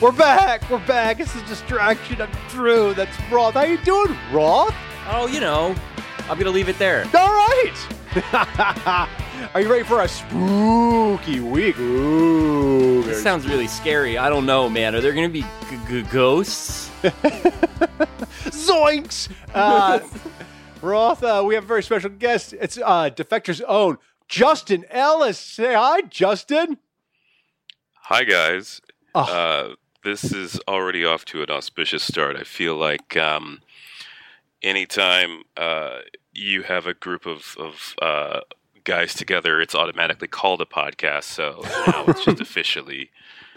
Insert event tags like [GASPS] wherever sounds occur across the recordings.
We're back. We're back. It's a distraction. I'm Drew. That's Roth. How you doing, Roth? Oh, you know, I'm gonna leave it there. All right. [LAUGHS] Are you ready for a spooky week? Ooh. This sounds really scary. I don't know, man. Are there gonna be g- g- ghosts? [LAUGHS] Zoinks! Uh, [LAUGHS] Roth, uh, we have a very special guest. It's uh, Defector's own Justin Ellis. Say hi, Justin. Hi guys. Oh. Uh, this is already off to an auspicious start. I feel like um, anytime uh, you have a group of, of uh, guys together, it's automatically called a podcast. So now it's just [LAUGHS] officially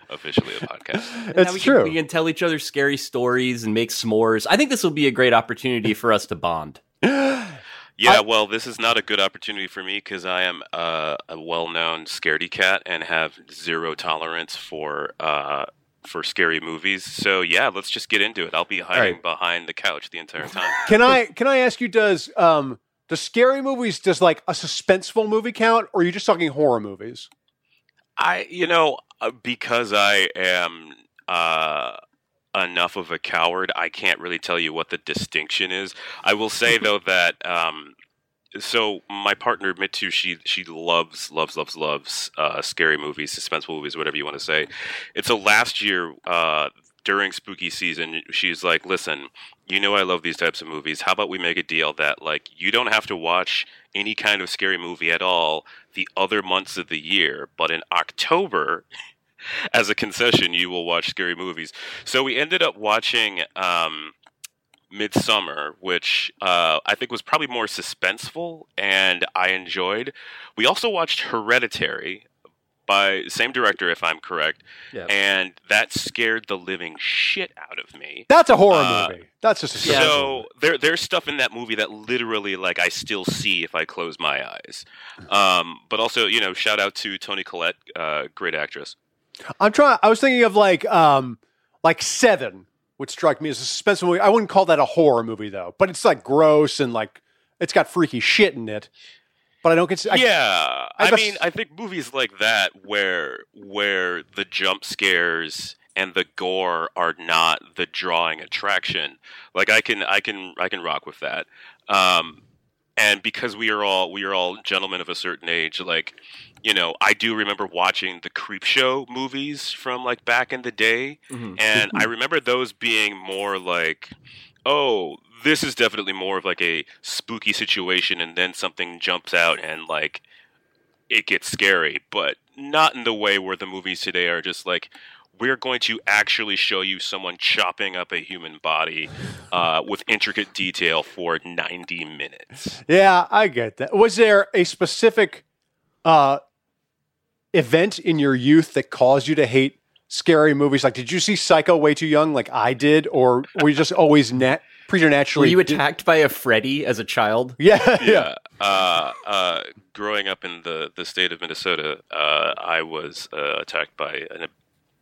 officially a podcast. And It's now we true. Can, we can tell each other scary stories and make s'mores. I think this will be a great opportunity for us to bond. [GASPS] Yeah, well, this is not a good opportunity for me because I am uh, a well-known scaredy cat and have zero tolerance for uh, for scary movies. So yeah, let's just get into it. I'll be hiding right. behind the couch the entire time. [LAUGHS] Can I can I ask you? Does um does scary movies does like a suspenseful movie count, or are you just talking horror movies? I, you know, uh, because I am uh, enough of a coward, I can't really tell you what the distinction is. I will say [LAUGHS] though that um, so my partner Mitu, she she loves loves loves loves uh, scary movies, suspenseful movies, whatever you want to say. And so last year. Uh, during spooky season, she's like, "Listen, you know I love these types of movies. How about we make a deal that like you don't have to watch any kind of scary movie at all the other months of the year, but in October, [LAUGHS] as a concession, you will watch scary movies. So we ended up watching um, Midsommar, which uh, I think was probably more suspenseful, and I enjoyed. We also watched Hereditary by same director, if I'm correct, Yeah. and that scared the living shit out of me. That's a horror Uh, movie. That's just a Yeah. So there, there's stuff in that movie that literally, like, I still see if I close my eyes. Um, but also, you know, shout out to Toni Collette, uh, great actress. I'm trying. I was thinking of like um like Seven, which struck me as a suspense movie. I wouldn't call that a horror movie though, but it's like gross and like it's got freaky shit in it. But I don't consider. yeah, I I, guess- mean, I think movies like that, where where the jump scares and the gore are not the drawing attraction, like I can, I can, I can rock with that. Um, and because we are all we are all gentlemen of a certain age, like you know, I do remember watching the Creepshow movies from like back in the day, Mhm. and I remember those being more like, oh, this is definitely more of like a spooky situation, and then something jumps out and like it gets scary, but not in the way where the movies today are just like. We're going to actually show you someone chopping up a human body uh, with intricate detail for 90 minutes. Yeah, I get that. Was there a specific uh event in your youth that caused you to hate scary movies? Like, did you see Psycho way too young, like I did, or were you just always nat- Were you attacked by a Freddy as a child? Yeah, [LAUGHS] yeah. yeah. Uh, uh, growing up in the, the state of Minnesota, uh, I was uh, attacked by a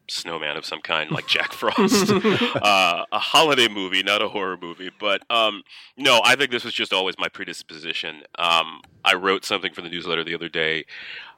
snowman of some kind, like Jack [LAUGHS] Frost. [LAUGHS] uh, a holiday movie, not a horror movie. But um, no, I think this was just always my predisposition. Um, I wrote something for the newsletter the other day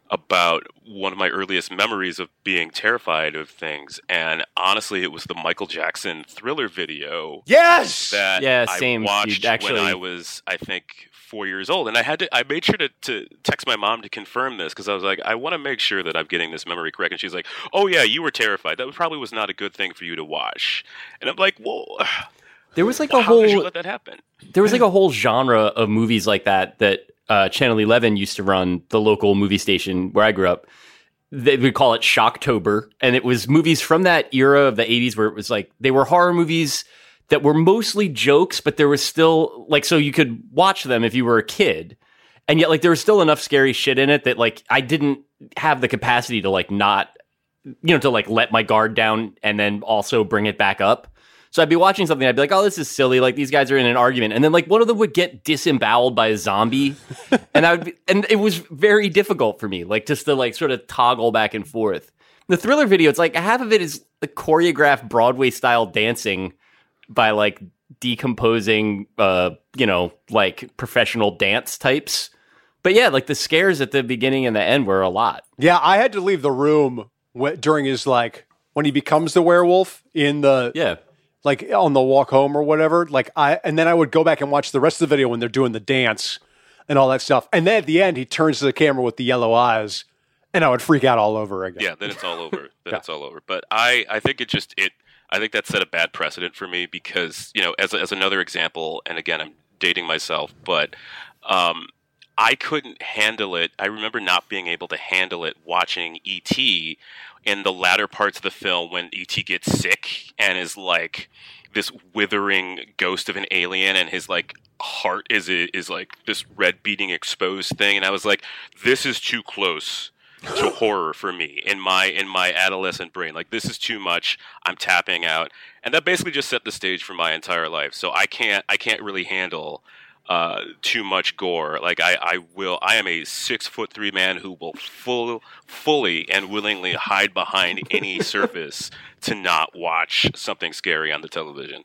about one of my earliest memories of being terrified of things. And honestly, it was the Michael Jackson thriller video Yes. that Yeah, I same, dude, watched actually. when I was, I think, four years old, and I had to. I made sure to, to text my mom to confirm this because I was like, I want to make sure that I'm getting this memory correct. And she's like, Oh yeah, you were terrified. That probably was not a good thing for you to watch. And I'm like, Well, [SIGHS] There was like a how did you whole let that happen? there was like a whole genre of movies like that that uh, Channel 11 used to run, the local movie station where I grew up. They would call it Shocktober, and it was movies from that era of the 80s where it was like they were horror movies that were mostly jokes, but there was still like so you could watch them if you were a kid, and yet like there was still enough scary shit in it that like I didn't have the capacity to like not you know to like let my guard down and then also bring it back up. So I'd be watching something, I'd be like, "Oh, this is silly." Like these guys are in an argument, and then like one of them would get disemboweled by a zombie, [LAUGHS] and I would, be, and it was very difficult for me, like just to like sort of toggle back and forth. The thriller video, it's like half of it is the choreographed Broadway style dancing by like decomposing, uh, you know, like professional dance types. But yeah, like the scares at the beginning and the end were a lot. Yeah, I had to leave the room wh- during his like when he becomes the werewolf in the Yeah. like on the walk home or whatever. Like I and then I would go back and watch the rest of the video when they're doing the dance and all that stuff. And then at the end, he turns to the camera with the yellow eyes, and I would freak out all over again. Yeah, then it's all over. Then Yeah. it's all over. But I, I think it just it. I think that set a bad precedent for me because you know, as as another example, and again, I'm dating myself, but um, I couldn't handle it. I remember not being able to handle it watching ET in the latter parts of the film when ET gets sick and is like this withering ghost of an alien, and his like heart is is like this red beating exposed thing, and I was like, this is too close to horror for me in my in my adolescent brain. Like this is too much. I'm tapping out, and that basically just set the stage for my entire life. So I can't I can't really handle uh, too much gore. Like I, I will I am a six foot three man who will full fully and willingly hide behind any [LAUGHS] surface to not watch something scary on the television.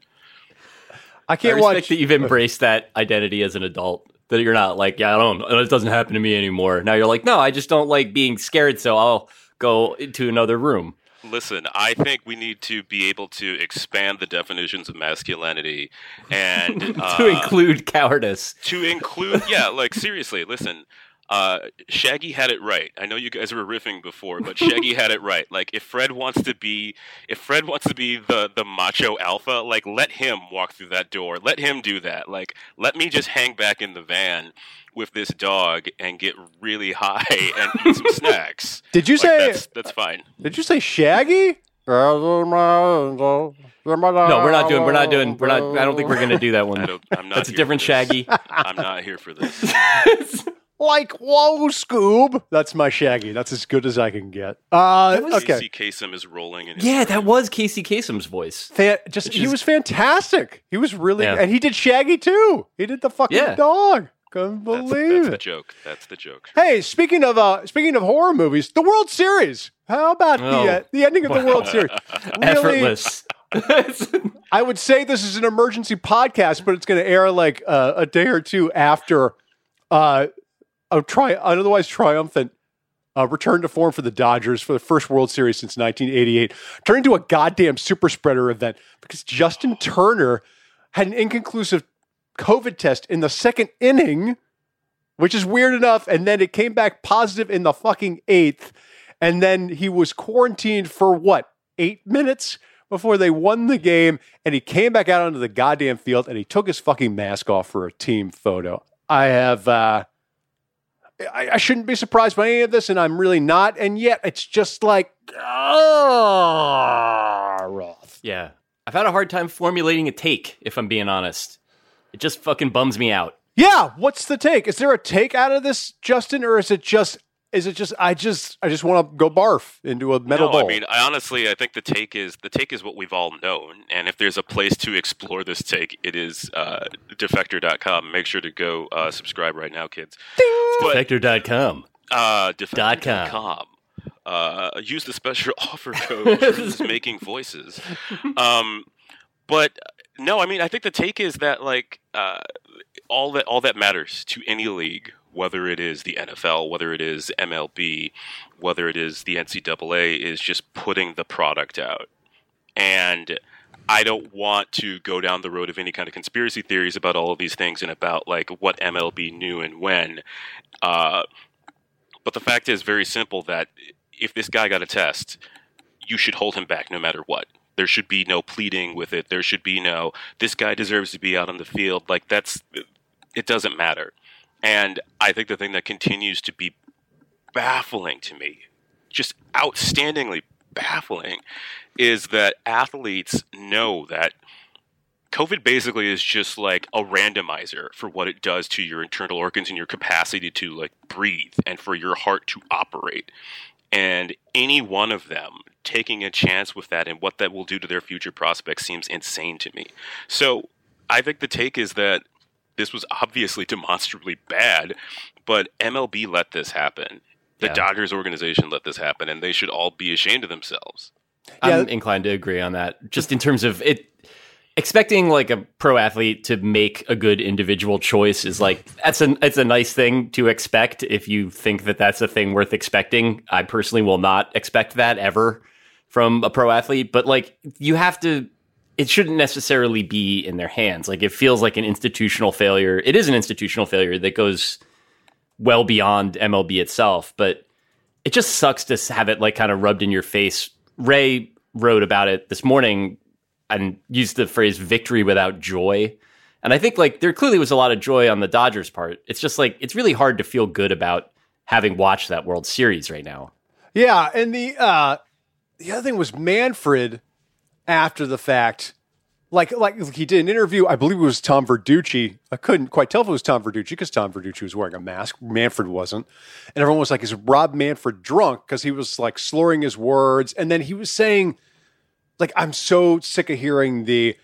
I I can't respect watch. that you've embraced that identity as an adult. That you're not like, yeah, I don't. It doesn't happen to me anymore. Now you're like, no, I just don't like being scared, so I'll go into another room. Listen, I think we need to be able to expand the definitions of masculinity and [LAUGHS] uh, to include cowardice. to include yeah like seriously listen uh, Shaggy had it right. I know you guys were riffing before, but Shaggy had it right. Like if Fred wants to be if Fred wants to be the the macho alpha, like let him walk through that door. Let him do that. Like let me just hang back in the van with this dog and get really high and eat some [LAUGHS] snacks. Did you Like, say? that's that's fine. Did you say Shaggy? No, No, we're not doing. We're not doing. We're not. I don't think we're going to do that one. don't I'm not That's a different. Shaggy. I'm not here for this. [LAUGHS] like whoa, Scoob. That's my Shaggy. That's as good as I can get. Uh, okay. Casey Kasem is rolling in his yeah, grave. that was Casey Kasem's voice. Fan- just Which he is- was fantastic. He was really, Yeah. and he did Shaggy too. He did the fucking Yeah. dog. Couldn't That's, believe that's the it. joke. That's the joke. Hey, speaking of uh, speaking of horror movies, the World Series. How about Oh. the uh, the ending of the World Series? [LAUGHS] Really, Effortless. I would say this is an emergency podcast, but it's going to air like uh, a day or two after uh, a tri- an otherwise triumphant uh, return to form for the Dodgers for the first World Series since 1988 turned into a goddamn super spreader event because Justin Turner had an inconclusive COVID test in the second inning, which is weird enough, and then it came back positive in the fucking eighth, and then he was quarantined for what eight minutes before they won the game, and he came back out onto the goddamn field and he took his fucking mask off for a team photo. I have. uh I, I shouldn't be surprised by any of this, and I'm really not. And yet, it's just like, ah, Roth. yeah, I've had a hard time formulating a take. If I'm being honest, it just fucking bums me out. Yeah, what's the take? Is there a take out of this, Justin, or is it just? Is it just? I just, I just want to go barf into a metal no, bowl. I mean, I honestly, I think the take is the take is what we've all known, and if there's a place to explore this take, it is uh, defector.com. Make sure to go uh, subscribe right now, kids. But Vector.com. uh, Dot com. defector.com. Uh, use the special [LAUGHS] offer code Drew's [LAUGHS] making voices. Um, but no, I mean, I think the take is that like uh, all that all that matters to any league, whether it is the NFL, whether it is MLB, whether it is the NCAA, is just putting the product out. And I don't want to go down the road of any kind of conspiracy theories about all of these things and about like what MLB knew and when. Uh, but the fact is very simple that if this guy got a test, you should hold him back no matter what. There should be no pleading with it. There should be no this guy deserves to be out on the field. Like that's it doesn't matter. And I think the thing that continues to be baffling to me, just outstandingly baffling, is that athletes know that COVID basically is just like a randomizer for what it does to your internal organs and your capacity to like breathe and for your heart to operate. And any one of them taking a chance with that and what that will do to their future prospects seems insane to me. So I think the take is that this was obviously [LAUGHS] demonstrably bad, but MLB let this happen. The Yeah. Dodgers organization let this happen, and they should all be ashamed of themselves. I'm inclined to agree on that. Just in terms of it, expecting like a pro athlete to make a good individual choice is like that's a it's a nice thing to expect if you think that that's a thing worth expecting. I personally will not expect that ever from a pro athlete, but like you have to it shouldn't necessarily be in their hands. Like it feels like an institutional failure. It is an institutional failure that goes well beyond MLB itself, but it just sucks to have it like kind of rubbed in your face. Ray wrote about it this morning and used the phrase victory without joy. And I think like there clearly was a lot of joy on the Dodgers part. It's just like it's really hard to feel good about having watched that World Series right now. Yeah, and the uh the other thing was Manfred after the fact. Like, like he did an interview. I believe it was Tom Verducci. I couldn't quite tell if it was Tom Verducci because Tom Verducci was wearing a mask. Manfred wasn't, and everyone was like, "Is Rob Manfred drunk?" Because he was like slurring his words, and then he was saying, "Like, I'm so sick of hearing the."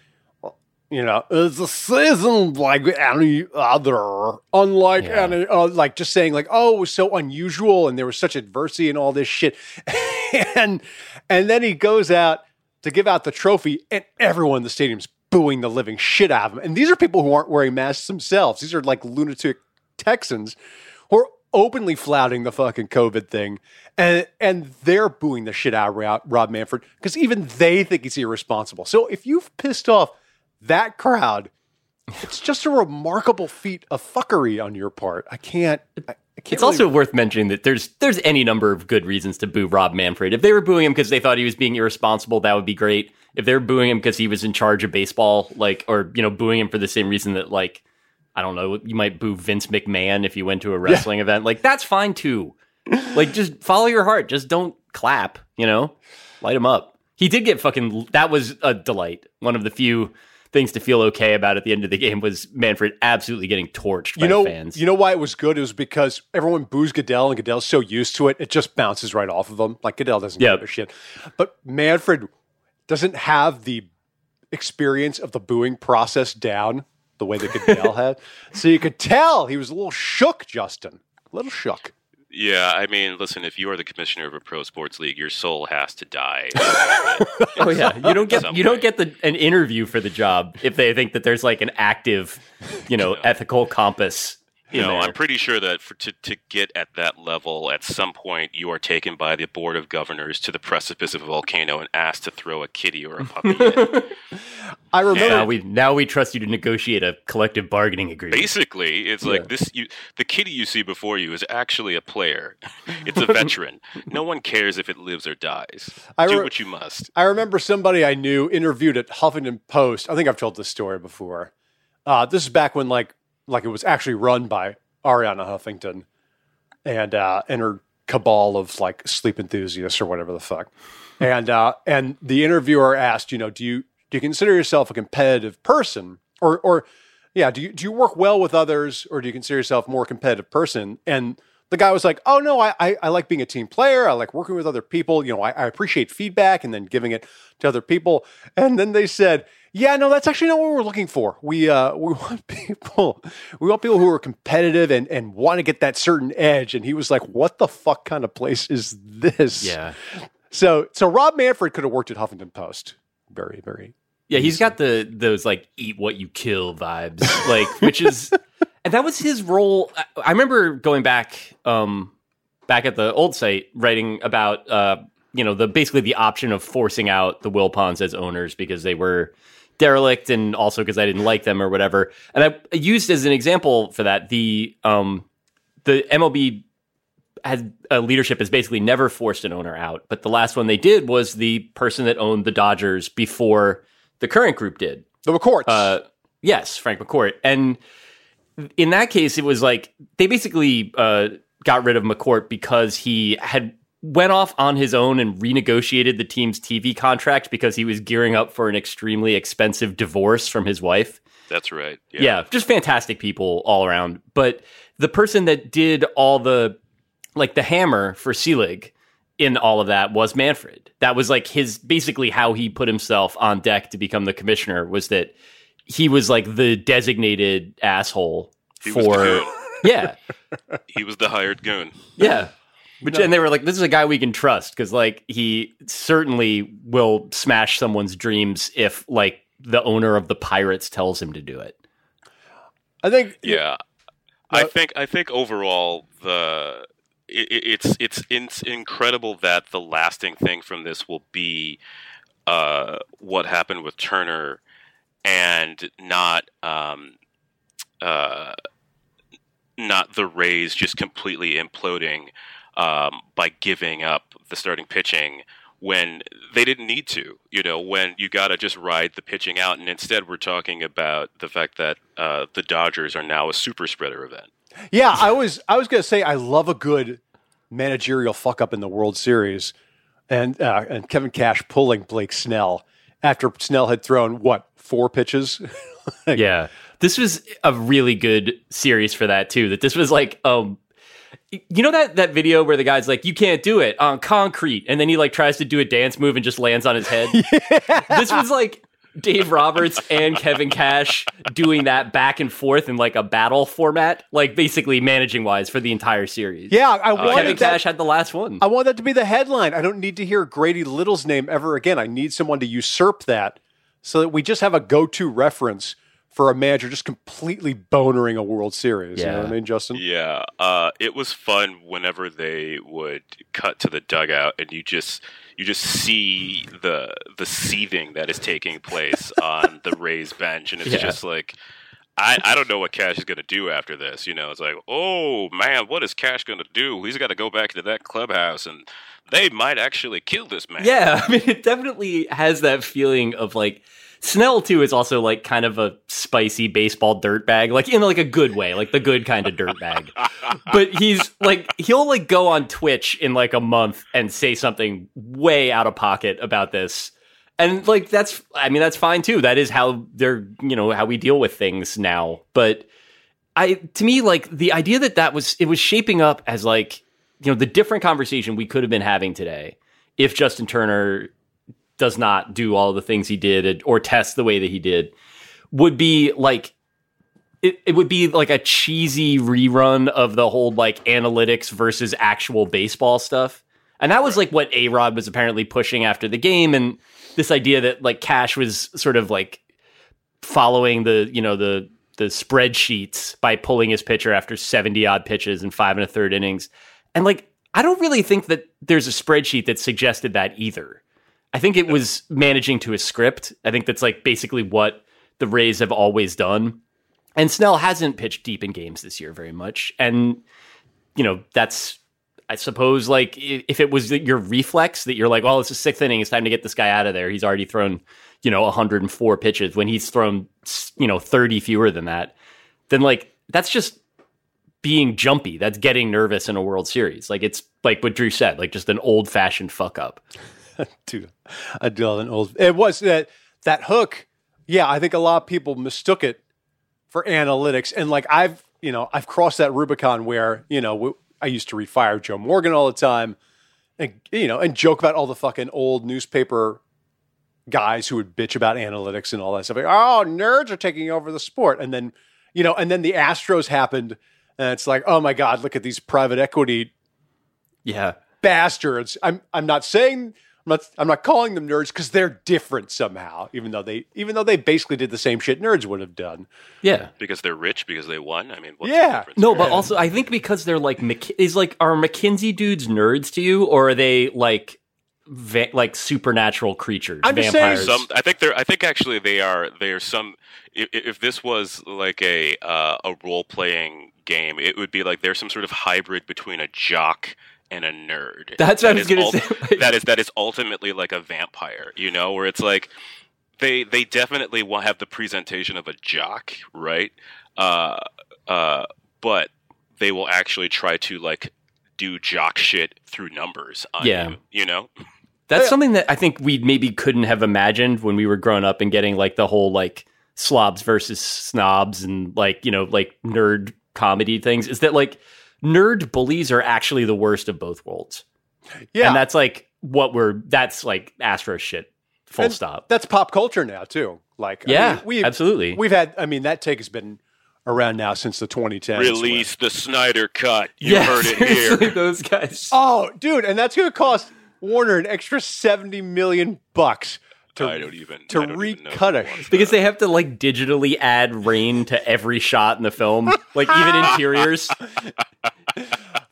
You know, it's a season like any other, unlike Yeah. any, uh, like just saying like, oh, it was so unusual and there was such adversity and all this shit, [LAUGHS] and and then he goes out to give out the trophy, and everyone in the stadium's booing the living shit out of him. And these are people who aren't wearing masks themselves. These are like lunatic Texans who are openly flouting the fucking COVID thing, and and they're booing the shit out of Rob, Manfred because even they think he's irresponsible. So if you've pissed off that crowd, it's just a remarkable feat of fuckery on your part. I can't. I, I can't It's really- also worth mentioning that there's there's any number of good reasons to boo Rob Manfred. If they were booing him because they thought he was being irresponsible, that would be great. If they were booing him because he was in charge of baseball, like or you know booing him for the same reason that like I don't know, you might boo Vince McMahon if you went to a wrestling event, like that's fine too. Like just follow your heart, just don't clap, you know, light him up. He did get fucking. That was a delight. One of the few things to feel okay about at the end of the game was Manfred absolutely getting torched by you know, fans. you know why it was good? It was because everyone boos Goodell, and Goodell's so used to it, it just bounces right off of him. Like Goodell doesn't Yep. give a shit. But Manfred doesn't have the experience of the booing process down the way that Goodell [LAUGHS] had. So you could tell he was a little shook, Justin. A little shook. Yeah, I mean, listen, if you are the commissioner of a pro sports league, your soul has to die. [LAUGHS] Oh yeah, you don't get Some you don't get the an interview for the job if they think that there's like an active, you know, [LAUGHS] ethical compass. In no, there. I'm pretty sure that for, to, to get at that level, at some point, you are taken by the board of governors to the precipice of a volcano and asked to throw a kitty or a puppy. [LAUGHS] I remember. now we now we trust you to negotiate a collective bargaining agreement. Basically, it's like this: you, the kitty you see before you is actually a player. [LAUGHS] It's a veteran. no one cares if it lives or dies. I Do re- what you must. I remember somebody I knew interviewed at Huffington Post. I think I've told this story before. Uh, this is back when like like it was actually run by Arianna Huffington and uh, and her cabal of like sleep enthusiasts or whatever the fuck. And uh, and the interviewer asked, you know, do you do you consider yourself a competitive person or or yeah, do you do you work well with others or do you consider yourself more competitive person? And the guy was like, "Oh no, I, I I like being a team player. I like working with other people. You know, I, I appreciate feedback and then giving it to other people." And then they said, "Yeah, no, that's actually not what we're looking for. We uh [LAUGHS] we want people we want people who are competitive and and want to get that certain edge." And he was like, "What the fuck kind of place is this?" yeah, So so Rob Manfred could have worked at Huffington Post. Very very yeah, he's got the those like eat what you kill vibes, like which is, [LAUGHS] and that was his role. I, I remember going back, um, back at the old site writing about, uh, you know, the basically the option of forcing out the Will Wilpons as owners because they were derelict and also because I didn't like them or whatever. And I used as an example for that the um the MLB has uh, leadership has basically never forced an owner out, but the last one they did was the person that owned the Dodgers before the current group did. the McCourts. Uh, yes, Frank McCourt. And in that case, it was like they basically uh, got rid of McCourt because he had went off on his own and renegotiated the team's TV contract because he was gearing up for an extremely expensive divorce from his wife. That's right. Yeah. just fantastic people all around. But the person that did all the like the hammer for Selig in all of that was Manfred. That was like his basically how he put himself on deck to become the commissioner was that he was like the designated asshole He for yeah [LAUGHS] He was the hired goon. yeah. Which and they were like, this is a guy we can trust because like he certainly will smash someone's dreams if like the owner of the Pirates tells him to do it. I think Yeah. I think I think overall the it, it's it's it's incredible that the lasting thing from this will be uh, what happened with Turner, and not um, uh, not the Rays just completely imploding um, by giving up the starting pitching when they didn't need to. You know, when you got to just ride the pitching out, and instead we're talking about the fact that uh, the Dodgers are now a super spreader event. Yeah, I was I was gonna say I love a good managerial fuck up in the World Series, and uh, and Kevin Cash pulling Blake Snell after Snell had thrown what four pitches. [LAUGHS] yeah, this was a really good series for that too. That this was like um you know that that video where the guy's like, "You can't do it on concrete," and then he like tries to do a dance move and just lands on his head. [LAUGHS] yeah. This was like Dave Roberts and Kevin Cash doing that back and forth in like a battle format, like basically managing wise for the entire series. Yeah, I uh, Kevin that, Cash had the last one. I want that to be the headline. I don't need to hear Grady Little's name ever again. I need someone to usurp that so that we just have a go-to reference for a manager just completely bonering a World Series. Yeah. You know what I mean, Justin? Yeah. Uh, it was fun whenever they would cut to the dugout and you just you just see the the seething that is taking place [LAUGHS] on the Rays bench, and it's yeah. just like. I, I don't know what Cash is going to do after this. You know, it's like, oh man, what is Cash going to do? He's got to go back to that clubhouse, and they might actually kill this man. Yeah, [LAUGHS] I mean, it definitely has that feeling of like Snell too is also like kind of a spicy baseball dirtbag, like in like a good way, like the good kind of dirtbag. but he's like he'll like go on Twitch in like a month and say something way out of pocket about this. And like that's I mean that's fine too. That is how they're, you know, how we deal with things now. But I to me like the idea that that was it was shaping up as like, you know, the different conversation we could have been having today if Justin Turner does not do all the things he did or test the way that he did would be like it, it would be like a cheesy rerun of the whole like analytics versus actual baseball stuff. And that was like what A Rod was apparently pushing after the game. And this idea that like Cash was sort of like following the, you know, the, the spreadsheets by pulling his pitcher after 70 odd pitches in five and a third innings. And like, I don't really think that there's a spreadsheet that suggested that either. I think it was managing to a script. I think that's like basically what the Rays have always done. And Snell hasn't pitched deep in games this year very much. And, you know, that's, I suppose, like if it was your reflex that you're like, well, it's a sixth inning, it's time to get this guy out of there. He's already thrown, you know, 104 pitches when he's thrown, you know, 30 fewer than that. Then, like, that's just being jumpy. That's getting nervous in a World Series. Like, it's like what Drew said, like just an old fashioned fuck up. [LAUGHS] do I do an old. It was that that hook. Yeah, I think a lot of people mistook it for analytics, and like I've you know I've crossed that Rubicon where you know I used to read Fire Joe Morgan all the time, and you know and joke about all the fucking old newspaper guys who would bitch about analytics and all that stuff. Like, oh, nerds are taking over the sport, and then you know, and then the Astros happened, and it's like, oh my god, look at these private equity, yeah, bastards. I'm I'm not saying not I'm not calling them nerds because they're different somehow, even though they even though they basically did the same shit nerds would have done. Yeah, because they're rich because they won. I mean, yeah, no, but also I think because they're like is like are McKinsey dudes nerds to you, or are they like va- like supernatural creatures, I'm vampires? Some, I think they're. I think actually they are. They are some. If, if this was like a uh, a role playing game, it would be like there's some sort of hybrid between a jock and a nerd. That's what that I was going to ul- say. [LAUGHS] that is that is ultimately like a vampire, you know, where it's like they they definitely will have the presentation of a jock, right? Uh, uh, but they will actually try to like do jock shit through numbers. yeah, you, you know. That's yeah. something that I think we maybe couldn't have imagined when we were growing up and getting like the whole like slobs versus snobs and like you know like nerd comedy things. Is that like nerd bullies are actually the worst of both worlds. Yeah. And that's like what we're that's like Astro shit. Full and stop. That's pop culture now too. Like yeah, I mean, we absolutely. We've had. I mean, that take has been around now since the 2010s. Release the Snyder cut. You yeah, heard it [LAUGHS] here. Those guys. Oh, dude, and that's going to cost Warner an extra 70 million bucks to, I don't even to recut it because they have to like digitally add rain to every shot in the film, like even [LAUGHS] interiors. [LAUGHS]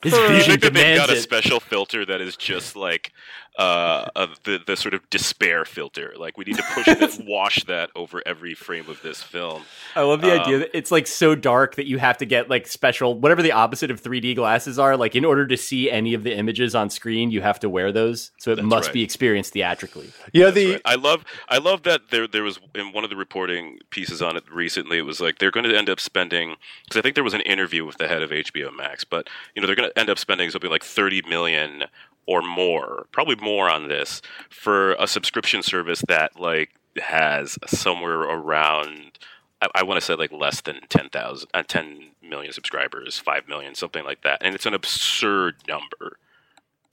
His You vision think that they've demands got a special filter that is just like uh, uh, the the sort of despair filter. Like we need to push that, [LAUGHS] wash that over every frame of this film. I love the Um, idea that it's like so dark that you have to get like special whatever the opposite of 3D glasses are. Like in order to see any of the images on screen, you have to wear those. So it must right. be experienced theatrically. Yeah, That's the right. I love I love that there there was in one of the reporting pieces on it recently. It was like they're going to end up spending because I think there was an interview with the head of HBO Max, but you know they're going to end up spending something like thirty million or more, probably more on this for a subscription service that like has somewhere around. I, I want to say like less than 10,000, uh, 10 million subscribers, 5 million, something like that. And it's an absurd number.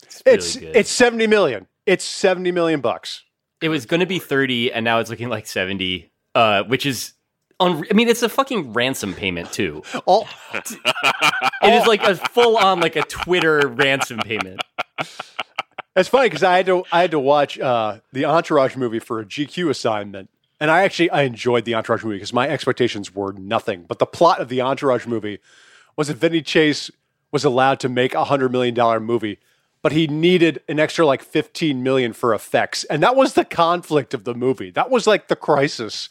It's really it's good. it's seventy million. It's seventy million bucks. it was going to be 30 and now it's looking like 70, uh, which is un- I mean, it's a fucking ransom payment too. All [LAUGHS] It is like a full on like a Twitter ransom payment. It's funny because I had to I had to watch uh, the Entourage movie for a GQ assignment, and I actually I enjoyed the Entourage movie because my expectations were nothing. But the plot of the Entourage movie was that Vinny Chase was allowed to make a hundred million dollar movie, but he needed an extra like fifteen million for effects, and that was the conflict of the movie. That was like the crisis.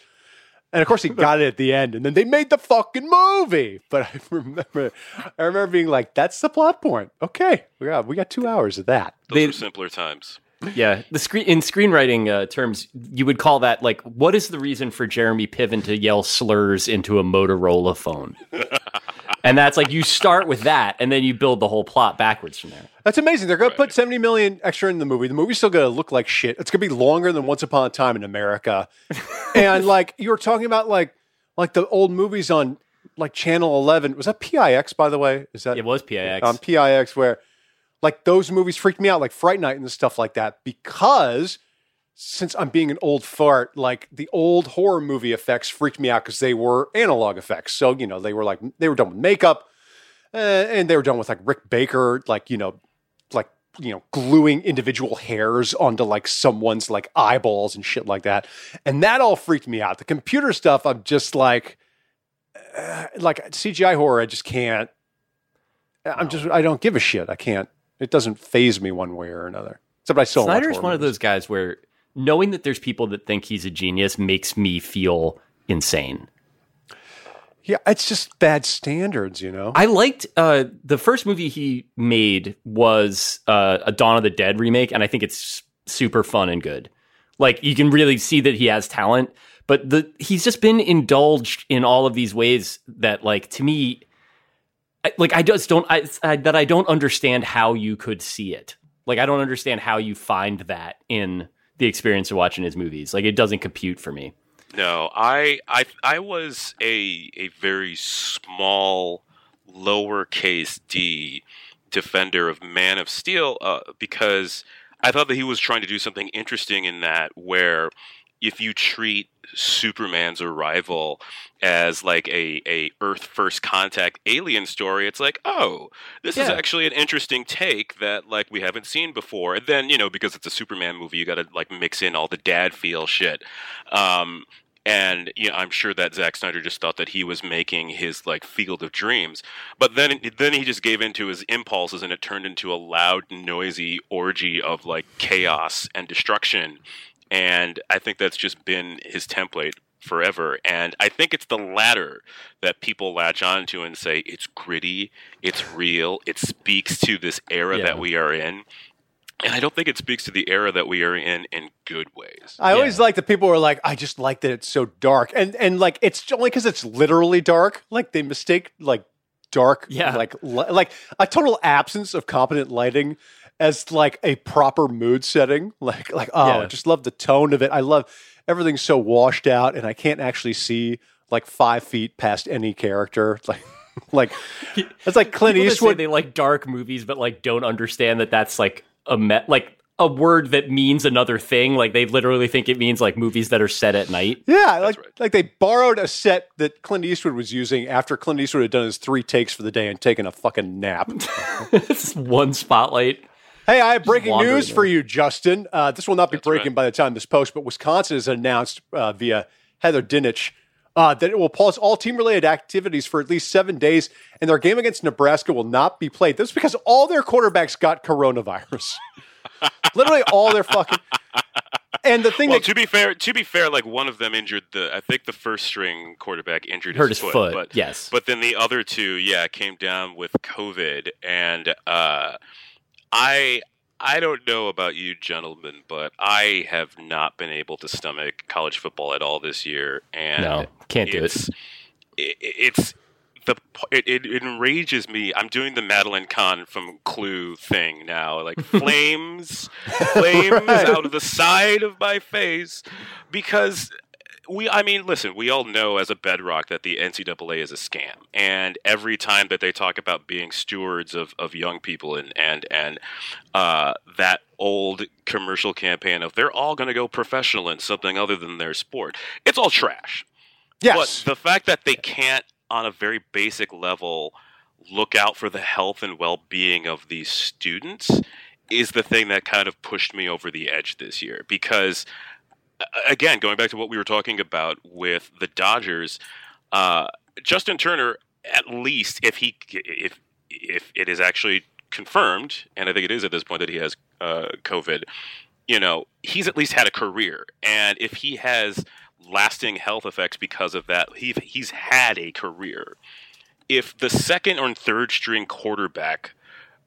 And of course, he got it at the end, and then they made the fucking movie. But I remember, I remember being like, "That's the plot point." Okay, we got we got two hours of that. Those They- were simpler times. Yeah, the screen in screenwriting uh, terms, you would call that like, what is the reason for Jeremy Piven to yell slurs into a Motorola phone? [LAUGHS] and that's like you start with that, and then you build the whole plot backwards from there. That's amazing. They're going to Right. put 70 million extra in the movie. The movie's still going to look like shit. It's going to be longer than Once Upon a Time in America. [LAUGHS] and like you were talking about like like the old movies on like Channel 11. Was that PIX by the way? Is that It was PIX. on PIX where like those movies freaked me out like Fright Night and stuff like that because since I'm being an old fart, like the old horror movie effects freaked me out because they were analog effects. So, you know, they were like, they were done with makeup uh, and they were done with like Rick Baker, like, you know, like, you know, gluing individual hairs onto like someone's like eyeballs and shit like that. And that all freaked me out. The computer stuff, I'm just like, uh, like CGI horror, I just can't. I'm just, I don't give a shit. I can't, it doesn't phase me one way or another. Except I still Snyder's one of those guys where knowing that there's people that think he's a genius makes me feel insane. Yeah, it's just bad standards, you know. I liked uh, the first movie he made was uh, a Dawn of the Dead remake, and I think it's super fun and good. Like you can really see that he has talent, but the he's just been indulged in all of these ways that, like, to me, Like I just don't I, I that I don't understand how you could see it. Like I don't understand how you find that in the experience of watching his movies. Like it doesn't compute for me. No, I I I was a a very small lowercase d defender of Man of Steel uh, because I thought that he was trying to do something interesting in that where if you treat Superman's arrival as like a, a Earth first contact alien story, it's like, oh, this is actually an interesting take that like we haven't seen before. And then, you know, because it's a Superman movie, you gotta like mix in all the dad feel shit. Um and you know, I'm sure that Zack Snyder just thought that he was making his like field of dreams, but then then he just gave into his impulses, and it turned into a loud, noisy orgy of like chaos and destruction. And I think that's just been his template forever. And I think it's the latter that people latch onto and say it's gritty, it's real, it speaks to this era Yeah. that we are in. And I don't think it speaks to the era that we are in in good ways. I always like that people are like, I just like that it's so dark, and and like it's only because it's literally dark. Like they mistake like dark, Yeah. like li- like a total absence of competent lighting as like a proper mood setting. Like like oh, I just love the tone of it. I love everything's so washed out, and I can't actually see like five feet past any character. [LAUGHS] Like like it's like Clint People that say Eastwood. they like dark movies, but like don't understand that that's like a me- like a word that means another thing. Like they literally think it means like movies that are set at night. Yeah, like right. like they borrowed a set that Clint Eastwood was using after Clint Eastwood had done his three takes for the day and taken a fucking nap. [LAUGHS] it's one spotlight. Hey, I have breaking wandering news for you, Justin. Uh, this will not be That's breaking right. by the time this posts, but Wisconsin has announced uh, via Heather Dinich uh, that it will pause all team related activities for at least seven days, and their game against Nebraska will not be played. That's because all their quarterbacks got coronavirus. [LAUGHS] Literally all their fucking. [LAUGHS] And the thing Well, that to be fair, to be fair, like one of them injured the. I think the first string quarterback injured Hurt his, his foot, but yes. But then the other two, yeah, came down with COVID, and uh, I I don't know about you gentlemen, but I have not been able to stomach college football at all this year, and No, can't do it. it's, it. It's the it, it enrages me. I'm doing the Madeline Kahn from Clue thing now, like [LAUGHS] flames, flames Right. out of the side of my face, because we. I mean, listen, we all know as a bedrock that the NCAA is a scam, and every time that they talk about being stewards of, of young people and and and uh, that old commercial campaign of they're all going to go professional in something other than their sport, it's all trash. yes, But the fact that they can't, on a very basic level, look out for the health and well being of these students is the thing that kind of pushed me over the edge this year. Because, again, going back to what we were talking about with the Dodgers, uh, Justin Turner, at least if he if if it is actually confirmed, and I think it is at this point that he has uh, COVID, you know, he's at least had a career, and if he has lasting health effects because of that, he he's had a career. If the second or third string quarterback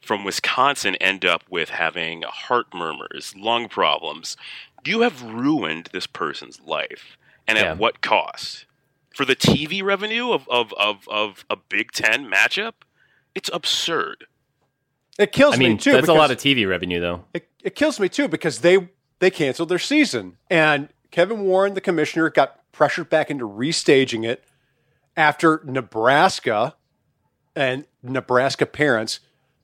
from Wisconsin end up with having heart murmurs, lung problems, you have ruined this person's life, and Yeah. at what cost? For the TV revenue of, of, of, of a Big Ten matchup, it's absurd. it kills I mean, me too. that's a lot of TV revenue, though. it, it kills me too because they they canceled their season and Kevin Warren, the commissioner, got pressured back into restaging it after Nebraska and Nebraska parents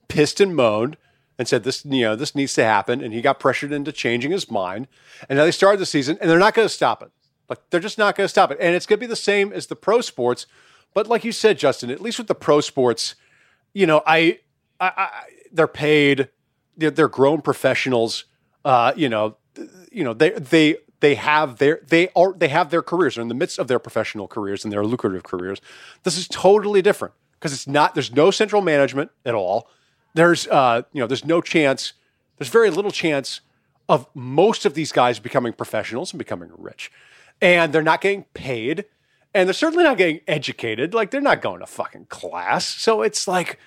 pissed and moaned and said this you know this needs to happen and he got pressured into changing his mind. And now they started the season and they're not going to stop it. Like they're just not going to stop it. And it's going to be the same as the pro sports but like you said Justin at least with the pro sports you know I I, I they're paid they're, they're grown professionals uh you know you know they they they have their they are they have their careers. They're in the midst of their professional careers and their lucrative careers. This is totally different because it's not there's no central management at all there's uh you know there's no chance there's very little chance of most of these guys becoming professionals and becoming rich and they're not getting paid and they're certainly not getting educated like they're not going to fucking class so it's like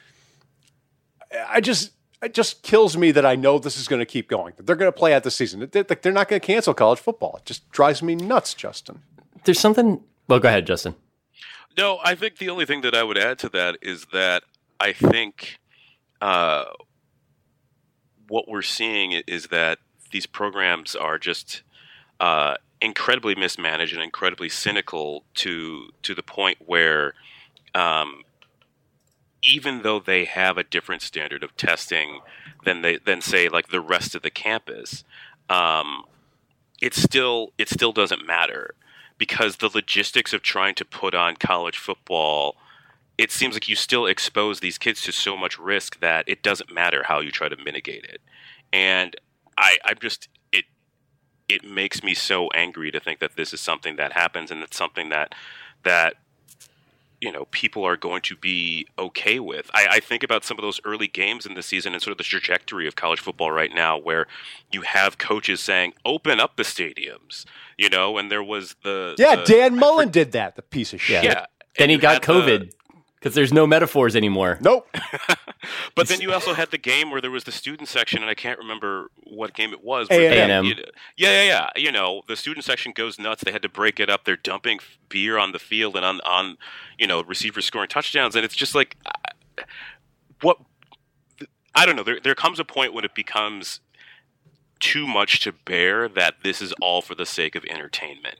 I just it just kills me that I know this is going to keep going. That they're going to play out the season. They're, they're not going to cancel college football. It just drives me nuts, Justin. There's something. Well, go ahead, Justin. No, I think the only thing that I would add to that is that I think uh, what we're seeing is that these programs are just uh, incredibly mismanaged and incredibly cynical to to the point where um, even though they have a different standard of testing than they than say like the rest of the campus, um, it still it still doesn't matter because the logistics of trying to put on college football it seems like you still expose these kids to so much risk that it doesn't matter how you try to mitigate it and i i'm just it it makes me so angry to think that this is something that happens and it's something that that you know people are going to be okay with. I, I think about some of those early games in the season and sort of the trajectory of college football right now, where you have coaches saying, "Open up the stadiums," you know, and there was the Yeah, the- Dan Mullen did that. The piece of shit. Yeah. yeah. Then and he got had the- COVID because there's no metaphors anymore. Nope. [LAUGHS] [LAUGHS] But then you also had the game where there was the student section, and I can't remember what game it was. A&M. they- A&M. you know- yeah, yeah, yeah. You know, the student section goes nuts. They had to break it up. They're dumping beer on the field and on, on you know, receivers scoring touchdowns, and it's just like, what? I don't know. There, there comes a point when it becomes too much to bear that this is all for the sake of entertainment.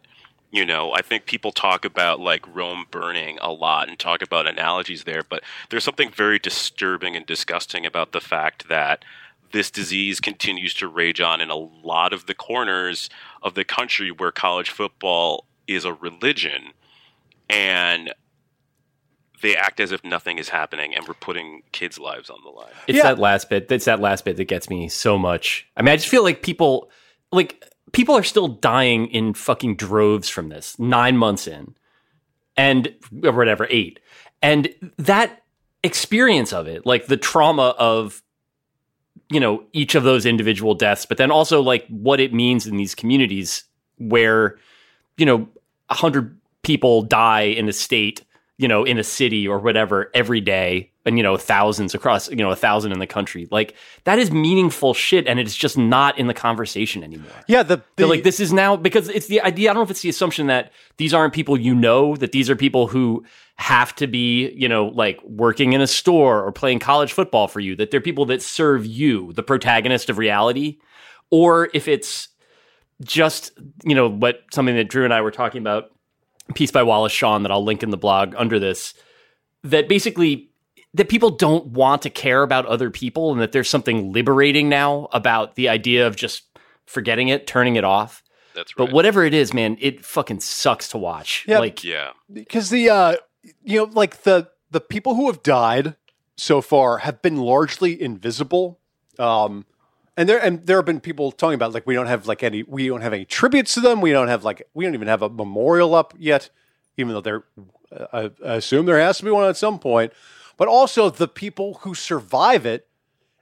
You know, I think people talk about like Rome burning a lot and talk about analogies there, but there's something very disturbing and disgusting about the fact that this disease continues to rage on in a lot of the corners of the country where college football is a religion and they act as if nothing is happening and we're putting kids' lives on the line. It's Yeah. that last bit. That's that last bit that gets me so much. I mean, I just feel like people, like people are still dying in fucking droves from this. Nine months in, and whatever eight, and that experience of it, like the trauma of you know each of those individual deaths, but then also like what it means in these communities where you know a hundred people die in a state, you know, in a city or whatever every day, and you know thousands across, you know, a thousand in the country. Like that is meaningful shit, and it's just not in the conversation anymore. Yeah, the, the They're like this is now because it's the idea. I don't know if it's the assumption that these aren't people you know, that these are people who have to be, you know, like working in a store or playing college football for you, that they're people that serve you, the protagonist of reality, or if it's just, you know, what something that Drew and I were talking about, piece by Wallace Shawn that I'll link in the blog under this, that basically that people don't want to care about other people and that there's something liberating now about the idea of just forgetting it, turning it off. That's right. But whatever it is, man, it fucking sucks to watch. Yeah. Like yeah, because the uh you know like the the people who have died so far have been largely invisible um and there and there have been people talking about like we don't have like any we don't have any tributes to them we don't have like we don't even have a memorial up yet even though there I, I assume there has to be one at some point but also the people who survive it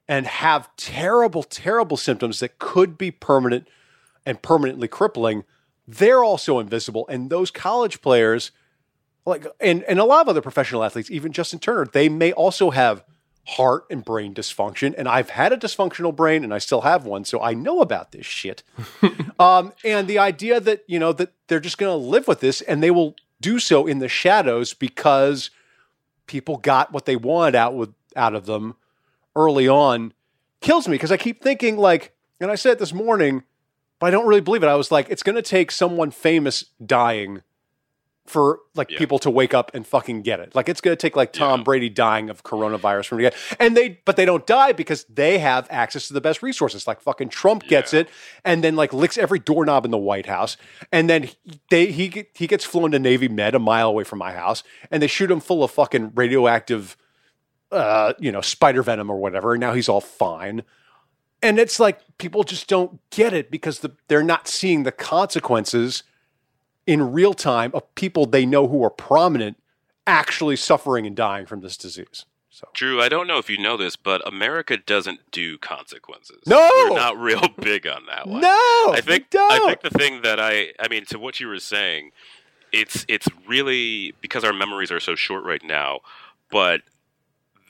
and have terrible terrible symptoms that could be permanent and permanently crippling they're also invisible and those college players like and and a lot of other professional athletes, even Justin Turner, they may also have heart and brain dysfunction. And I've had a dysfunctional brain, and I still have one, so I know about this shit. [LAUGHS] um, and the idea that you know that they're just going to live with this, and they will do so in the shadows because people got what they wanted out with out of them early on, kills me because I keep thinking like, and I said this morning, but I don't really believe it. I was like, it's going to take someone famous dying for like Yeah. people to wake up and fucking get it. Like it's going to take like Tom Yeah. Brady dying of coronavirus from get and they but they don't die because they have access to the best resources. Like fucking Trump gets Yeah. it and then like licks every doorknob in the White House and then he, they he he gets flown to Navy Med a mile away from my house and they shoot him full of fucking radioactive uh you know spider venom or whatever and now he's all fine. And it's like people just don't get it because the, they're not seeing the consequences in real time of people they know who are prominent actually suffering and dying from this disease. So Drew. I don't know if you know this, but America doesn't do consequences. No! we're not real [LAUGHS] big on that one. no, I think. I think the thing that I I mean to what you were saying, it's it's really because our memories are so short right now, but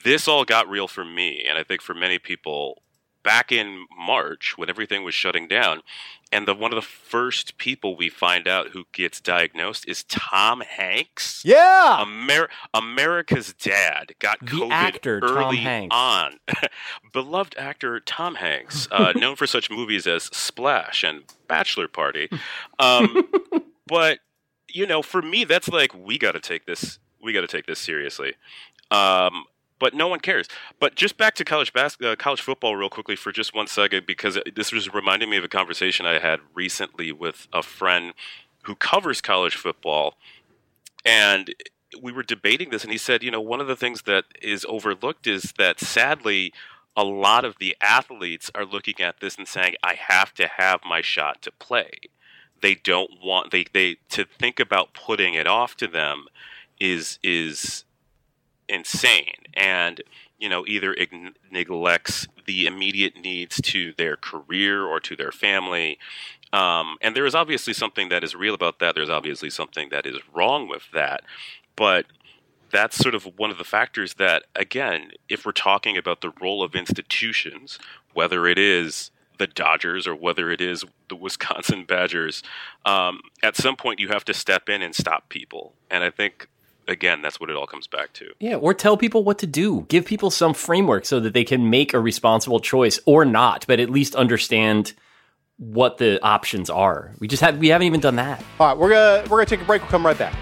this all got real for me and I think for many people back in March when everything was shutting down and the one of the first people we find out who gets diagnosed is Tom Hanks. yeah, Amer- America's dad got The COVID actor, Tom early Hanks. on. [LAUGHS] Beloved actor Tom Hanks, uh, [LAUGHS] known for such movies as Splash and Bachelor Party. Um, [LAUGHS] but you know, for me, that's like we got to take this. We got to take this seriously. Um, but no one cares. But just back to college bas- uh, college football, real quickly for just one second, because this was reminding me of a conversation I had recently with a friend who covers college football, and we were debating this, and he said, you know, one of the things that is overlooked is that sadly, a lot of the athletes are looking at this and saying, I have to have my shot to play. They don't want they they to think about putting it off to them is is insane. And you know either ign- neglects the immediate needs to their career or to their family um, and there is obviously something that is real about that. There's obviously something that is wrong with that. But that's sort of one of the factors that again if we're talking about the role of institutions whether it is the Dodgers or whether it is the Wisconsin Badgers, um, at some point you have to step in and stop people. And I think, again, that's what it all comes back to. Yeah, or tell people what to do. Give people some framework so that they can make a responsible choice or not, but at least understand what the options are. We just have we haven't even done that. All right, we're gonna we're gonna take a break. We'll come right back.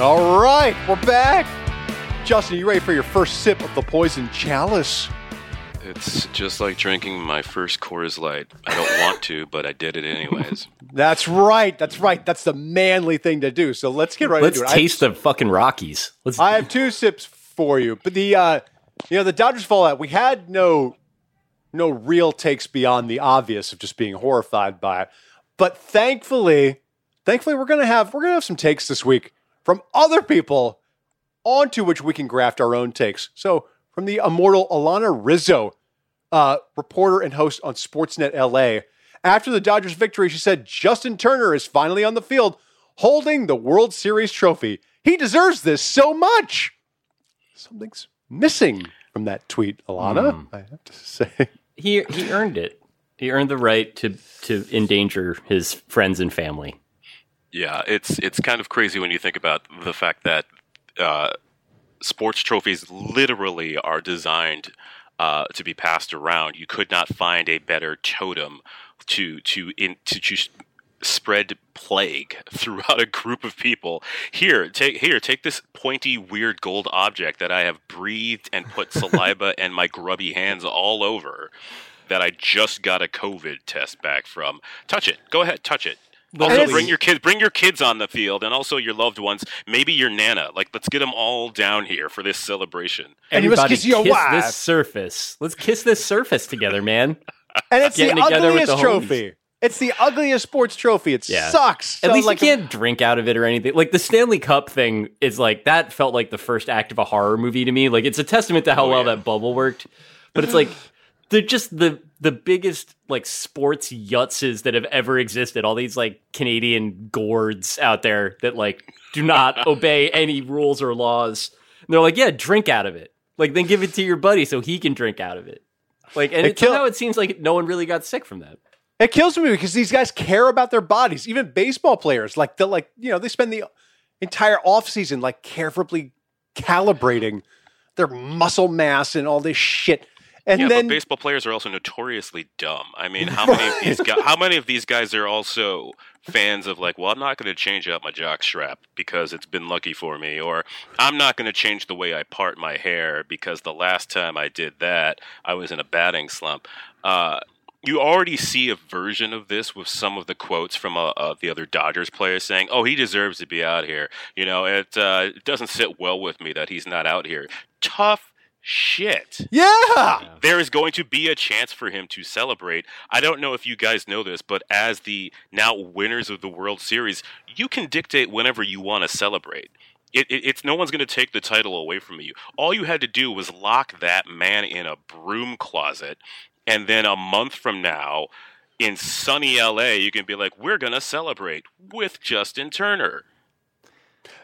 All right, we're back. Justin, are you ready for your first sip of the poison chalice? It's just like drinking my first Coors Light. I don't want to, but I did it anyways. [LAUGHS] That's right. That's right. That's the manly thing to do. So let's get right Let's into it. I- taste the fucking Rockies. Let's I have two sips for you, but the uh, you know the Dodgers fallout. We had no no real takes beyond the obvious of just being horrified by it. But thankfully, thankfully we're gonna have we're gonna have some takes this week from other people onto which we can graft our own takes. So from the immortal Alanna Rizzo, uh, reporter and host on Sportsnet LA. After the Dodgers victory, she said Justin Turner is finally on the field holding the World Series trophy. He deserves this so much. Something's missing from that tweet, Alanna. Hmm. I have to say. [LAUGHS] He he earned it. He earned the right to to endanger his friends and family. Yeah, it's it's kind of crazy when you think about the fact that uh, sports trophies literally are designed uh, to be passed around. You could not find a better totem to to in, to, to spread plague [LAUGHS] throughout a group of people. Here, take here, take this pointy, weird gold object that I have breathed and put [LAUGHS] saliva and my grubby hands all over. That I just got a COVID test back from. Touch it. Go ahead, touch it. Also, bring your kids, bring your kids on the field, and also your loved ones. Maybe your nana. Like, let's get them all down here for this celebration. And you must Everybody kiss your wife. this surface. Let's kiss this surface together, man. And it's the Getting together with ugliest the trophy. It's the ugliest sports trophy. It Yeah. sucks. At So, least like, you can't drink out of it or anything. Like the Stanley Cup thing is like that felt like the first act of a horror movie to me. Like it's a testament to how Oh, well yeah. that bubble worked. But it's like [LAUGHS] they're just the the biggest like sports yutzes that have ever existed. All these like Canadian gourds out there that like do not [LAUGHS] obey any rules or laws. And they're like, yeah, drink out of it. Like then give it to your buddy so he can drink out of it. Like and It it, kill- somehow it seems like no one really got sick from that. It kills me because these guys care about their bodies. Even baseball players, like they like you know they spend the entire offseason like carefully calibrating their muscle mass and all this shit. And yeah, then but baseball players are also notoriously dumb. I mean, how [LAUGHS] many of these guys? How many of these guys are also fans of like, well, I'm not going to change out my jock strap because it's been lucky for me, or I'm not going to change the way I part my hair because the last time I did that, I was in a batting slump. Uh, you already see a version of this with some of the quotes from uh, uh, the other Dodgers players saying, "Oh, he deserves to be out here." You know, it, uh, it doesn't sit well with me that he's not out here. Tough shit yeah, there is going to be a chance for him to celebrate. I don't know if you guys know this, but as the now winners of the World Series, you can dictate whenever you want to celebrate. It, it, it's no one's going to take the title away from you. All you had to do was lock that man in a broom closet, and then a month from now, in sunny LA, you can be like, "We're going to celebrate with Justin Turner."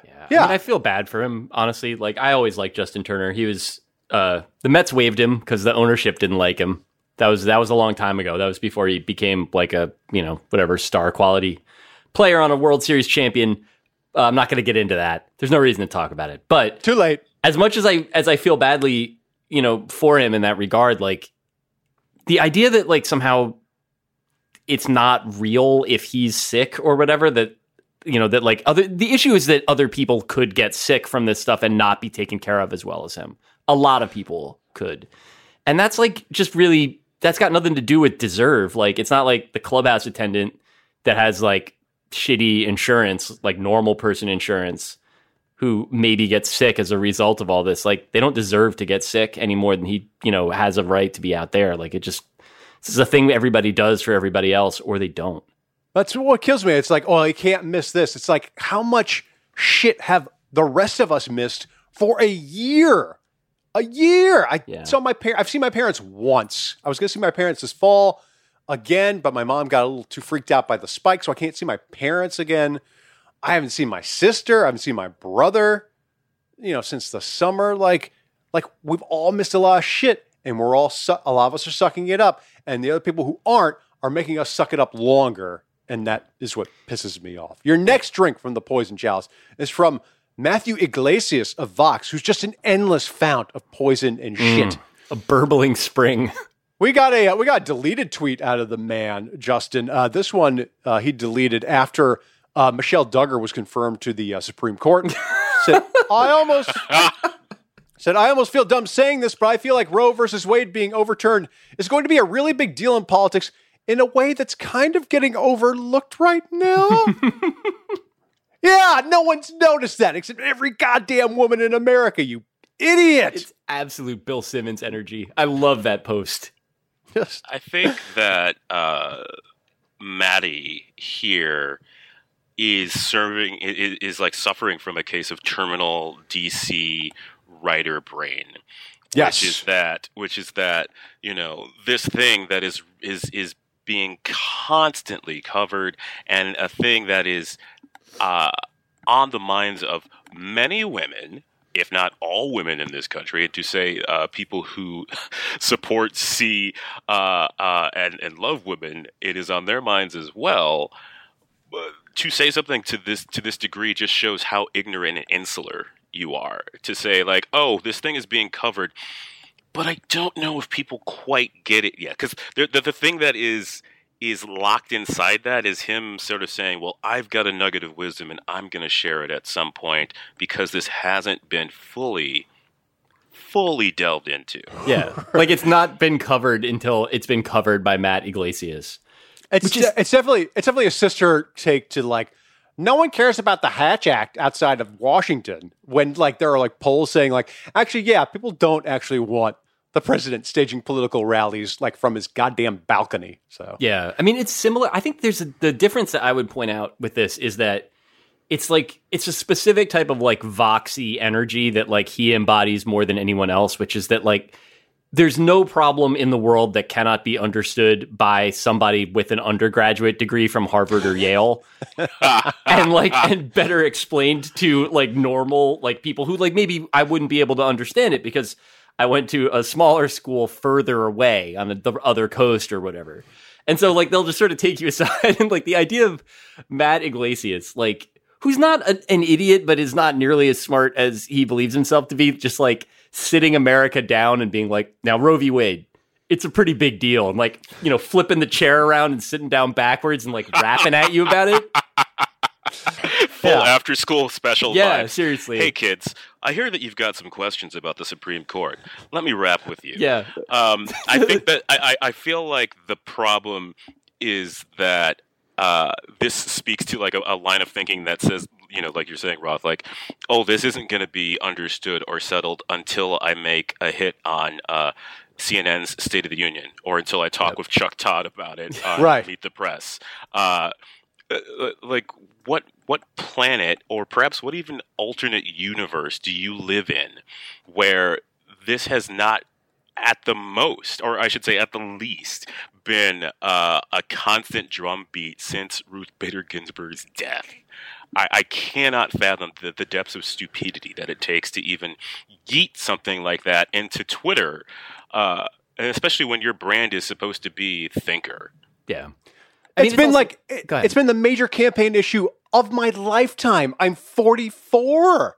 Yeah. Yeah. I, mean, I feel bad for him, honestly. Like I always liked Justin Turner. He was uh the Mets waived him because the ownership didn't like him. That was that was a long time ago. That was before he became like a, you know, whatever star quality player on a World Series champion. Uh, I'm not going to get into that. There's no reason to talk about it. But too late. as much as I as I feel badly, you know, for him in that regard, like the idea that like somehow it's not real if he's sick or whatever that you know that like other the issue is that other people could get sick from this stuff and not be taken care of as well as him. A lot of people could. And that's like just really that's got nothing to do with deserve. Like it's not like the clubhouse attendant that has like shitty insurance, like normal person insurance who maybe gets sick as a result of all this. Like they don't deserve to get sick any more than he, you know, has a right to be out there. Like it just this is a thing everybody does for everybody else, or they don't. That's what kills me. It's like, oh, I can't miss this. It's like, how much shit have the rest of us missed for a year? A year. I Yeah. saw my parents. I've seen my parents once. I was going to see my parents this fall again, but my mom got a little too freaked out by the spike, so I can't see my parents again. I haven't seen my sister. I haven't seen my brother. You know, since the summer. Like, like we've all missed a lot of shit, and we're all su- a lot of us are sucking it up, and the other people who aren't are making us suck it up longer, and that is what pisses me off. Your next drink from the Poison Chalice is from Matthew Yglesias of Vox, who's just an endless fount of poison and shit. A burbling spring. We got a uh, we got a deleted tweet out of the man, Justin. Uh, this one uh, he deleted after uh, Michelle Duggar was confirmed to the uh, Supreme Court. [LAUGHS] said I almost said I almost feel dumb saying this, but I feel like Roe versus Wade being overturned is going to be a really big deal in politics in a way that's kind of getting overlooked right now. [LAUGHS] yeah, no one's noticed that except every goddamn woman in America. You idiot. It's absolute Bill Simmons energy. I love that post. Just I think that uh, Maddie here is serving is, is like suffering from a case of terminal DC writer brain. yes, Which is that which is that, you know, this thing that is is is being constantly covered and a thing that is uh, on the minds of many women if not all women in this country, and to say uh, people who [LAUGHS] support, see, uh, uh, and, and love women, it is on their minds as well. But to say something to this to this degree just shows how ignorant and insular you are. To say like, "Oh, this thing is being covered," but I don't know if people quite get it yet. Because the, the the thing that is is locked inside that is him sort of saying, "Well, I've got a nugget of wisdom, and I'm going to share it at some point because this hasn't been fully." fully delved into Yeah, like it's not been covered until it's been covered by Matt Yglesias. it's which is- it's definitely it's definitely a sister take to like. No one cares about the Hatch Act outside of Washington. When like there are like polls saying like, actually, yeah, people don't actually want the president staging political rallies like from his goddamn balcony. So Yeah, I mean it's similar. I think there's a, the difference that I would point out with this is that it's like it's a specific type of like voxy energy that like he embodies more than anyone else, which is that like there's no problem in the world that cannot be understood by somebody with an undergraduate degree from Harvard or Yale [LAUGHS] and like and better explained to like normal like people who like maybe I wouldn't be able to understand it because I went to a smaller school further away on the, the other coast or whatever. And so like they'll just sort of take you [LAUGHS] aside and like the idea of Matt Yglesias like who's not a, an idiot but is not nearly as smart as he believes himself to be just like sitting America down and being like now Roe v. Wade it's a pretty big deal. And like you know flipping the chair around and sitting down backwards and like rapping at you about it full Yeah. after school special yeah vibes. seriously Hey kids, I hear that you've got some questions about the Supreme Court. Let me wrap with you. yeah Um, [LAUGHS] I think that I, I feel like the problem is that uh, this speaks to like a, a line of thinking that says, you know, like you're saying, Roth, like, oh, this isn't going to be understood or settled until I make a hit on uh, CNN's State of the Union or until I talk with Chuck Todd about it on Right. Meet the Press. Uh, uh, like, what what planet or perhaps what even alternate universe do you live in where this has not at the most, or I should say at the least, been uh, a constant drumbeat since Ruth Bader Ginsburg's death. I, I cannot fathom the, the depths of stupidity that it takes to even yeet something like that into Twitter, uh, especially when your brand is supposed to be thinker. yeah It's been also- like it, it's been the major campaign issue of my lifetime. I'm 44.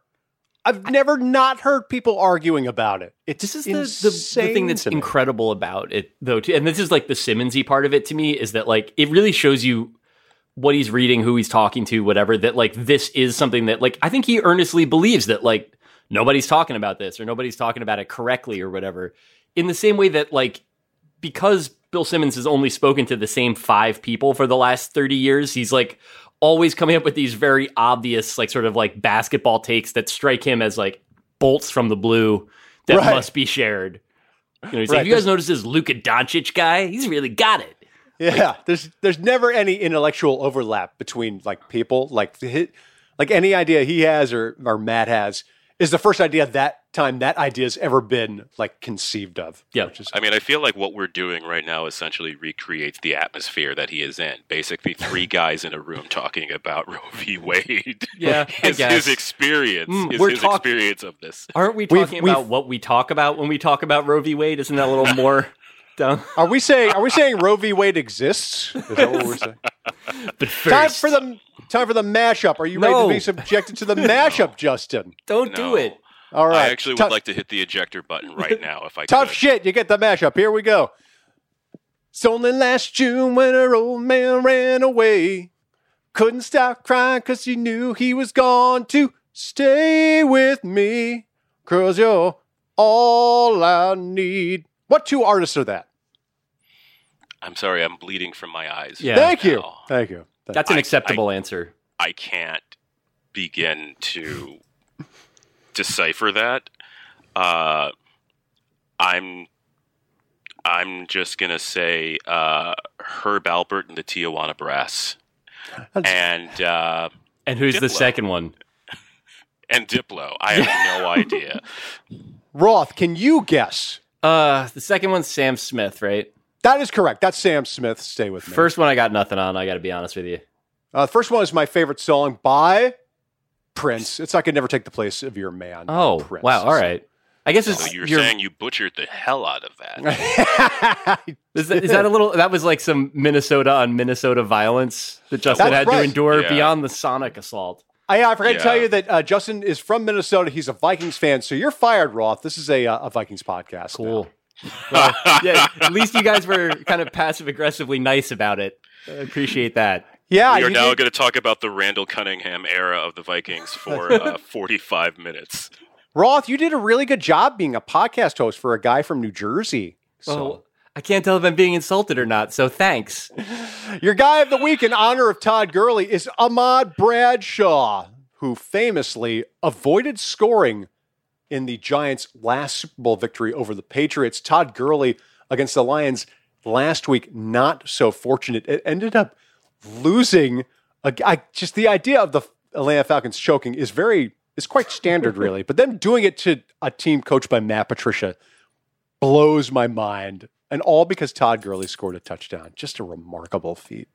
I've never not heard people arguing about it. It's this is the, the, the thing that's incredible about it though too and this is like the simmonsy part of it to me is that like it really shows you what he's reading who he's talking to whatever that like this is something that like i think he earnestly believes that like nobody's talking about this or nobody's talking about it correctly or whatever in the same way that like because bill simmons has only spoken to the same five people for the last 30 years he's like always coming up with these very obvious like sort of like basketball takes that strike him as like bolts from the blue that Right. must be shared. You know, he's Right, like, "You guys notice this Luka Doncic guy? He's really got it." Yeah, there's there's never any intellectual overlap between like people. Like like any idea he has or or Matt has is the first idea that time that idea has ever been like conceived of. Yeah. which is I mean, I feel like what we're doing right now essentially recreates the atmosphere that he is in. Basically, three [LAUGHS] guys in a room talking about Roe v. Wade. [LAUGHS] Yeah, I his, guess. his experience, Mm, his, we're his talk- experience of this. Aren't we We've- talking we've- about what we talk about when we talk about Roe v. Wade? Isn't that a little [LAUGHS] more down? are we saying are we saying Roe v. Wade exists? Is that what we're saying? But [LAUGHS] time for the time for the mashup. Are you ready to be subjected to the [LAUGHS] mashup, Justin? don't No. do it. All right. I actually would like to hit the ejector button right [LAUGHS] now if I Tough could. shit. You get the mashup. Here we go. It's only last June when her old man ran away. Couldn't stop crying because he knew he was gone to stay with me. Cause you're all I need. What two artists are that? I'm sorry, I'm bleeding from my eyes. Yeah. Thank you. now. Thank you. Thank That's an I- acceptable answer. I can't begin to decipher that. Uh, I'm I'm just gonna say uh, Herb Alpert and the Tijuana Brass, and uh, And who's the second one? [LAUGHS] and Diplo. I have no [LAUGHS] idea. Roth, can you guess? Uh, the second one's Sam Smith, right? That is correct. That's Sam Smith. Stay with me. First one I got nothing on. I got to be honest with you. uh, first one is my favorite song by Prince. It's like I could never take the place of your man. Oh, Prince. wow. All right. I guess it's So you're you're- saying you butchered the hell out of that. [LAUGHS] Is that, is that a little? That was like some Minnesota on Minnesota violence that Justin That's had right. to endure Yeah. beyond the Sonic assault. I, I forgot to tell you that uh, Justin is from Minnesota. He's a Vikings fan, so you're fired, Roth. This is a, uh, a Vikings podcast. Cool. Well, [LAUGHS] yeah, at least you guys were kind of passive aggressively nice about it. I appreciate that. Yeah, we are now did- going to talk about the Randall Cunningham era of the Vikings [LAUGHS] for uh, 45 minutes. Roth, you did a really good job being a podcast host for a guy from New Jersey. So. Well, I can't tell if I'm being insulted or not. So thanks. [LAUGHS] Your guy of the week in honor of Todd Gurley is Ahmad Bradshaw, who famously avoided scoring in the Giants' last Super Bowl victory over the Patriots. Todd Gurley against the Lions last week, not so fortunate. It ended up losing. A, I, just the idea of the Atlanta Falcons choking is very is quite standard, [LAUGHS] really. But them doing it to a team coached by Matt Patricia blows my mind. And all because Todd Gurley scored a touchdown. Just a remarkable feat.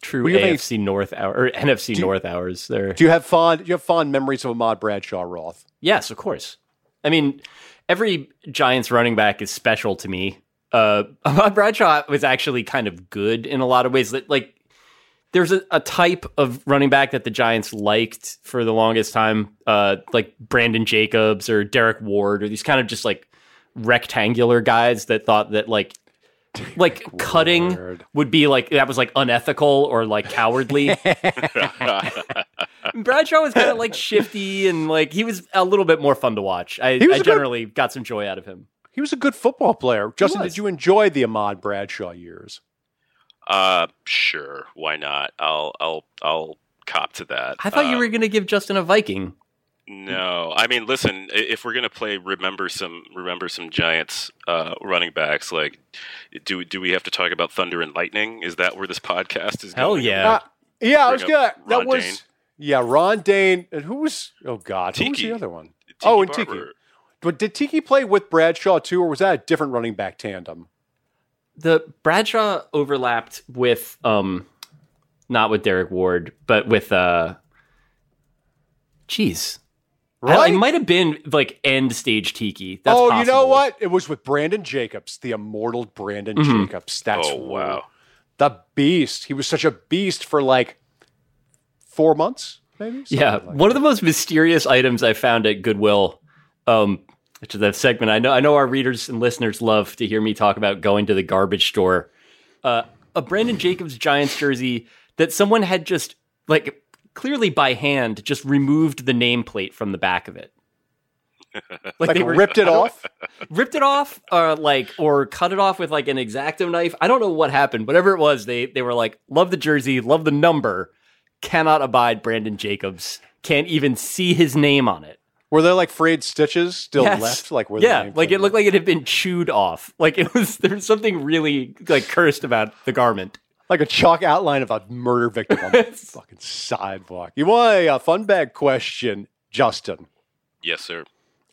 True Well, you have any- North hour or NFC North hours there. Do you have fond do you have fond memories of Ahmad Bradshaw Roth? Yes, of course. I mean, every Giants running back is special to me. Uh, [LAUGHS] Ahmad Bradshaw was actually kind of good in a lot of ways. That like, there's a, a type of running back that the Giants liked for the longest time, uh, like Brandon Jacobs or Derrick Ward, or these kind of just like rectangular guys that thought that like. [LAUGHS] Like cutting Ward. would be like that was like unethical or like cowardly. [LAUGHS] Bradshaw was kind of like shifty and like he was a little bit more fun to watch. I, He was I a good- generally got some joy out of him. He was a good football player. Justin, did you enjoy the Ahmad Bradshaw years? Uh, sure, why not? I'll I'll I'll cop to that. I thought you Um, were going to give Justin a Viking. No, I mean, listen. If we're gonna play, remember some, remember some Giants uh, running backs. Like, do do we have to talk about Thunder and Lightning? Is that where this podcast is? Hell going? yeah. Uh, yeah, I was gonna. That was Dayne. yeah, Ron Dayne. And who was? Oh God, who was the other one? Tiki oh, and Tiki. But did Tiki play with Bradshaw too, or was that a different running back tandem? The Bradshaw overlapped with um not with Derrick Ward, but with uh Jeez. I- It might have been like end stage Tiki. That's oh, you know what? It was with Brandon Jacobs, the immortal Brandon Mhm. Jacobs. That's Oh wow. the beast. He was such a beast for like four months, maybe. Yeah, like one of the most mysterious items I found at Goodwill, um, which is that segment. I know, I know our readers and listeners love to hear me talk about going to the garbage store. Uh, a Brandon Jacobs Giants jersey that someone had just like clearly by hand just removed the nameplate from the back of it. [LAUGHS] like they were- ripped it off. [LAUGHS] ripped it off, or like, or cut it off with like an exacto knife. I don't know what happened. Whatever it was, they they were like, love the jersey, love the number, cannot abide Brandon Jacobs, can't even see his name on it. Were there like frayed stitches still Yes. left? Like where yeah, name like it looked like it had been chewed off. Like it was [LAUGHS] there's something really like cursed about the garment. Like a chalk outline of a murder victim on the [LAUGHS] fucking sidewalk. You want a, uh fun bag question, Justin? Yes, sir.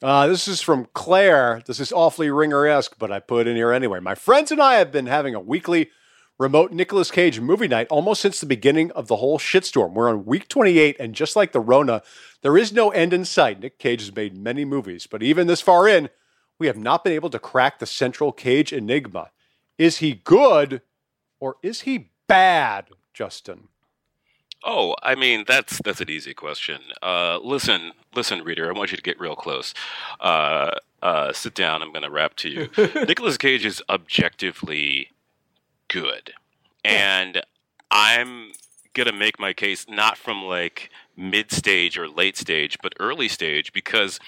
Uh, this is from Claire. This is awfully ringer esque, but I put it in here anyway. My friends and I have been having a weekly remote Nicolas Cage movie night almost since the beginning of the whole shitstorm. We're on week 28, and just like the Rona, there is no end in sight. Nick Cage has made many movies, but even this far in, we have not been able to crack the central Cage enigma. Is he good or is he bad, Justin? Oh, I mean that's that's an easy question. Uh, listen, listen, reader. I want you to get real close. Uh, uh, sit down. I'm going to rap to you. [LAUGHS] Nicolas Cage is objectively good, and I'm going to make my case not from like mid stage or late stage, but early stage because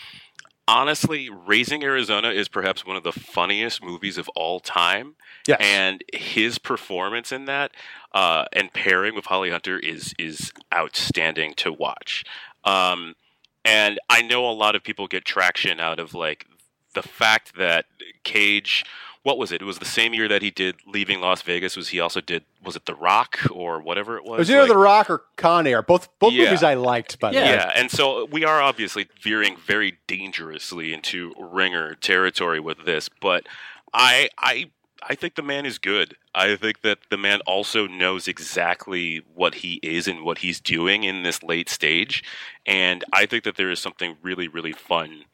honestly, Raising Arizona is perhaps one of the funniest movies of all time. Yes. And his performance in that uh, and pairing with Holly Hunter is is outstanding to watch. Um, and I know a lot of people get traction out of like the fact that Cage what was it? It was the same year that he did Leaving Las Vegas. Was he also did? Was it The Rock or whatever it was? It was either Like- The Rock or Con Air. Both both Yeah. movies I liked, by the way. yeah, and so we are obviously veering very dangerously into ringer territory with this, but I I I think the man is good. I think that the man also knows exactly what he is and what he's doing in this late stage, and I think that there is something really really fun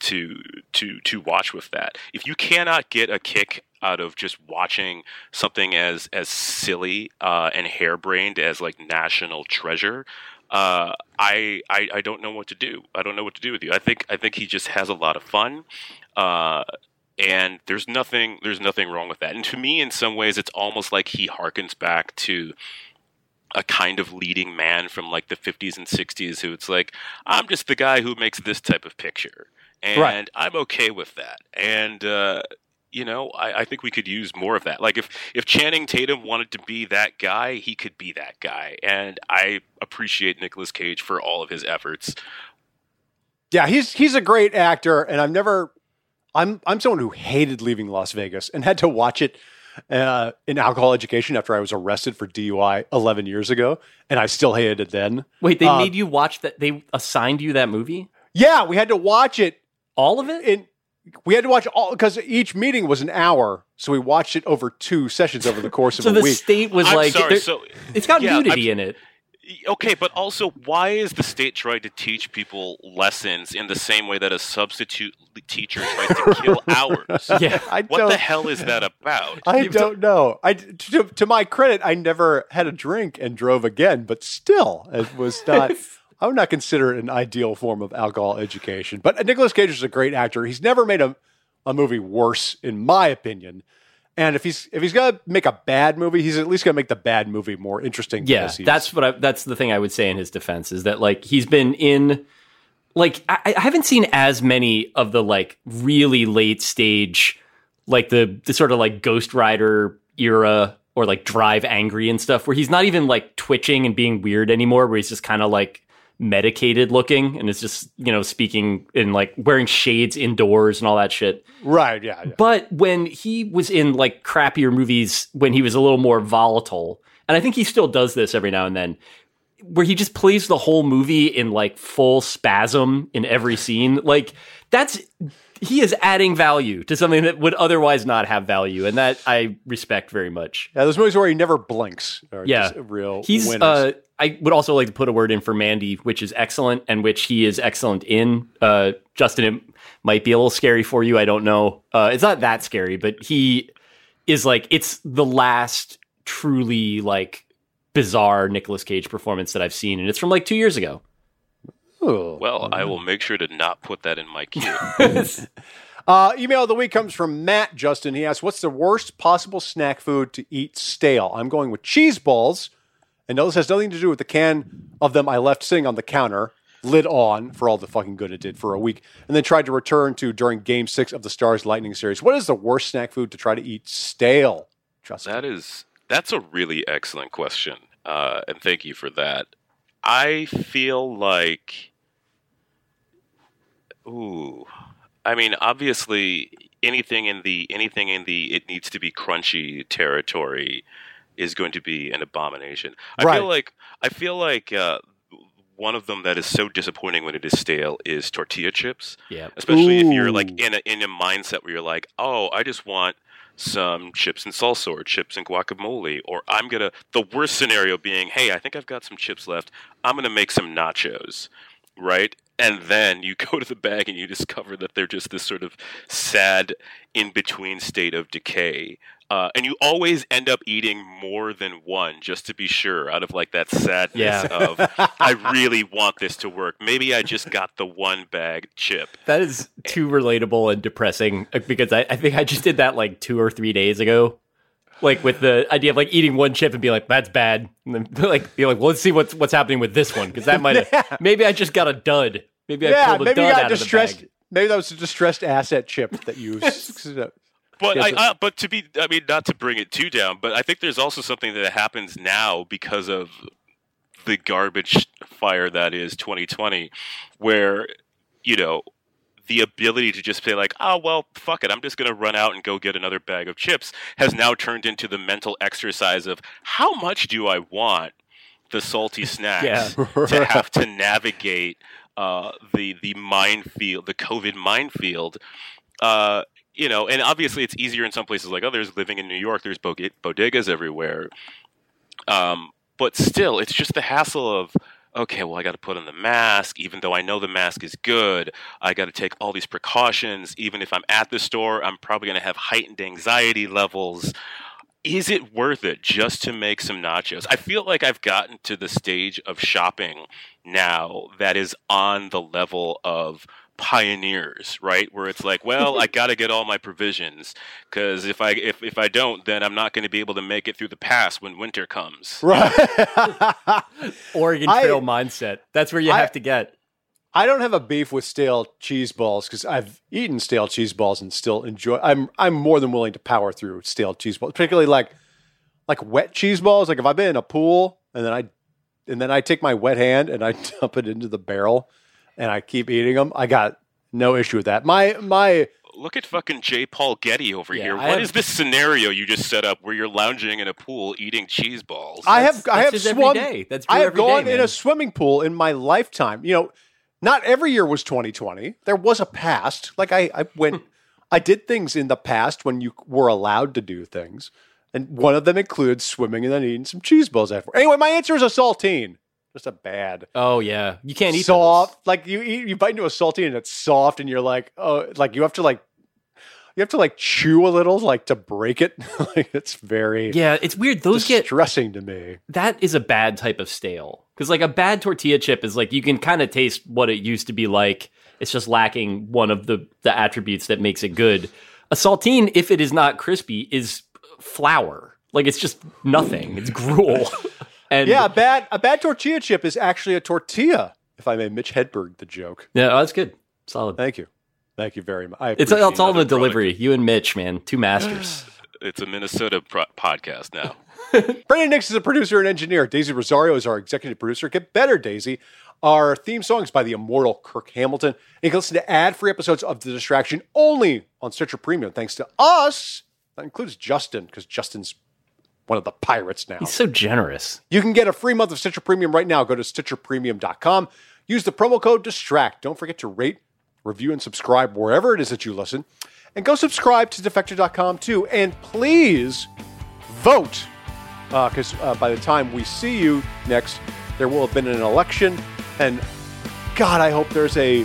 to to to watch with that. If you cannot get a kick out of just watching something as as silly uh, and harebrained as like National Treasure, uh, I, I I don't know what to do. I don't know what to do with you. I think I think he just has a lot of fun. Uh, and there's nothing there's nothing wrong with that. And to me, in some ways, it's almost like he harkens back to a kind of leading man from like the 50s and 60s who it's like I'm just the guy who makes this type of picture, and Right. I'm okay with that. And uh, you know, I, I think we could use more of that. Like if if Channing Tatum wanted to be that guy, he could be that guy. And I appreciate Nicolas Cage for all of his efforts. Yeah, he's he's a great actor, and I've never. I'm I'm someone who hated leaving Las Vegas and had to watch it uh, in alcohol education after I was arrested for DUI 11 years ago, and I still hated it then. Wait, they Uh, made you watch that? They assigned you that movie? Yeah, we had to watch it All of it? And We had to watch all because each meeting was an hour, so we watched it over two sessions over the course of so a the week. state was I'm like, sorry. there- So it's got yeah, nudity in it. Okay, but also, why is the state trying to teach people lessons in the same way that a substitute teacher tries to [LAUGHS] kill hours? [LAUGHS] Yeah. I What don't. the hell is that about? I You've don't know. I to, to my credit, I never had a drink and drove again, but still, it was [LAUGHS] not. I would not consider it an ideal form of alcohol education. But Nicolas Cage is a great actor. He's never made a, a movie worse, in my opinion. And if he's if he's gonna make a bad movie, he's at least gonna make the bad movie more interesting. Yeah, that's what I, that's the thing I would say in his defense is that like he's been in like I, I haven't seen as many of the like really late stage like the the sort of like Ghost Rider era or like Drive Angry and stuff where he's not even like twitching and being weird anymore where he's just kind of like medicated looking and is just you know speaking in like wearing shades indoors and all that shit right. Yeah, yeah. but when he was in like crappier movies, when he was a little more volatile, and I think he still does this every now and then, where he just plays the whole movie in like full spasm in every scene, like that's he is adding value to something that would otherwise not have value, and that I respect very much. Yeah, those movies where he never blinks. Are Yeah. real. He's. Uh, I would also like to put a word in for Mandy, which is excellent, and which he is excellent in. Uh, Justin, it might be a little scary for you. I don't know. Uh, it's not that scary, but he is like it's the last truly like bizarre Nicolas Cage performance that I've seen, and it's from like two years ago. Oh. Well, I will make sure to not put that in my queue. [LAUGHS] [LAUGHS] Uh, email of the week comes from Matt Justin. He asks, "What's the worst possible snack food to eat stale?" I'm going with cheese balls, and no, this has nothing to do with the can of them I left sitting on the counter, lid on, for all the fucking good it did for a week, and then tried to return to during Game Six of the Stars Lightning series. What is the worst snack food to try to eat stale? Justin, That is that's a really excellent question, uh, and thank you for that. I feel like, ooh, I mean, obviously, anything in the anything in the it needs to be crunchy territory is going to be an abomination. I Right. feel like I feel like uh, one of them that is so disappointing when it is stale is tortilla chips Yeah. especially if you're like in a in a mindset where you're like, oh, I just want some chips and salsa or chips and guacamole, or I'm gonna. The worst scenario being, hey, I think I've got some chips left. I'm gonna make some nachos, right? And then you [LAUGHS] go to the bag and you discover that they're just this sort of sad in between state of decay. Uh, and you always end up eating more than one just to be sure, out of like that sadness Yeah. of [LAUGHS] I really want this to work. Maybe I just got the one bag chip. That is too relatable and depressing uh, because I, I think I just did that like two or three days ago. Like with the idea of like eating one chip and be like, that's bad. And then [LAUGHS] like be like, well, let's see what's what's happening with this one. Because that might have [LAUGHS] Yeah. maybe I just got a dud. Maybe I yeah, pulled a maybe you dud got out of distressed. the bag. Maybe that was a distressed asset chip that you. [LAUGHS] But Yeah, I, so- uh, but to be, I mean, not to bring it too down, but I think there's also something that happens now because of the garbage fire that is 2020, where you know the ability to just say like, oh well, fuck it, I'm just gonna run out and go get another bag of chips has now turned into the mental exercise of how much do I want the salty [LAUGHS] snacks Yeah. to have to navigate uh, the the minefield, the COVID minefield. Uh, you know, and obviously it's easier in some places like others. Living in New York, there's bode- bodegas everywhere. Um, but still, it's just the hassle of okay, well, I got to put on the mask, even though I know the mask is good. I got to take all these precautions. Even if I'm at the store, I'm probably going to have heightened anxiety levels. Is it worth it just to make some nachos? I feel like I've gotten to the stage of shopping now that is on the level of pioneers, right? Where it's like, well, I got to get all my provisions because if I if if I don't, then I'm not going to be able to make it through the pass when winter comes. [LAUGHS] right. Oregon I- Trail mindset. That's where you I- have to get. I don't have a beef with stale cheese balls because I've eaten stale cheese balls and still enjoy. I'm I'm more than willing to power through stale cheese balls, particularly like like wet cheese balls. Like if I've been in a pool and then I and then I take my wet hand and I [LAUGHS] dump it into the barrel and I keep eating them. I got no issue with that. My my Look at fucking J. Paul Getty over Yeah, here. I What have- is this scenario you just set up where you're lounging in a pool eating cheese balls? I That's- have I have just swum. day. That's I have every day, gone in a swimming pool in my lifetime. You know, not every year was 2020. There was a past. Like I, I went, [LAUGHS] I did things in the past when you were allowed to do things, and one of them included swimming and then eating some cheese balls after. Anyway, my answer is a saltine. Just a bad Oh yeah, you can't eat soft. Like you eat, you bite into a saltine and it's soft, and you're like, oh, like you have to like. You have to like chew a little, like to break it. [LAUGHS] like it's very Yeah, it's weird. Those get distressing to me. that is a bad type of stale because like a bad tortilla chip is like you can kind of taste what it used to be like. It's just lacking one of the the attributes that makes it good. A saltine, if it is not crispy, is flour. Like it's just nothing. It's gruel. [LAUGHS] and Yeah, a bad a bad tortilla chip is actually a tortilla. If I may, Mitch Hedberg the joke. yeah, oh, that's good. Solid. Thank you, thank you very much. I It's, appreciate it's all in the another product. delivery. You and Mitch, man, two masters. [SIGHS] it's a Minnesota pro- podcast now. [LAUGHS] Brandon Nix is a producer and engineer. Daisy Rosario is our executive producer. Get better, Daisy. Our theme song is by the immortal Kirk Hamilton. And you can listen to ad-free episodes of The Distraction only on Stitcher Premium, thanks to us. That includes Justin, because Justin's one of the pirates now. He's so generous. You can get a free month of Stitcher Premium right now. Go to StitcherPremium.com. Use the promo code DISTRACT. Don't forget to rate, review, and subscribe wherever it is that you listen. And go subscribe to Defector.com too. And please vote, because uh, by the time we see you next, there will have been an election. And God, I hope there's a,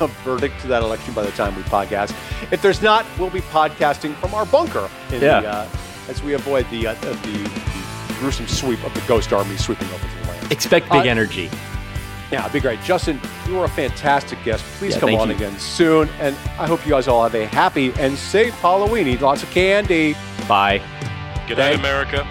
a verdict to that election by the time we podcast. If there's not, we'll be podcasting from our bunker in Yeah. the, uh, as we avoid the, uh, the, the gruesome sweep of the ghost army sweeping over the land. Expect big Uh, energy. Yeah, it'd be great. Justin, you were a fantastic guest. Please Yeah, come on you. again soon. And I hope you guys all have a happy and safe Halloween. Eat lots of candy. Bye. Good night, America.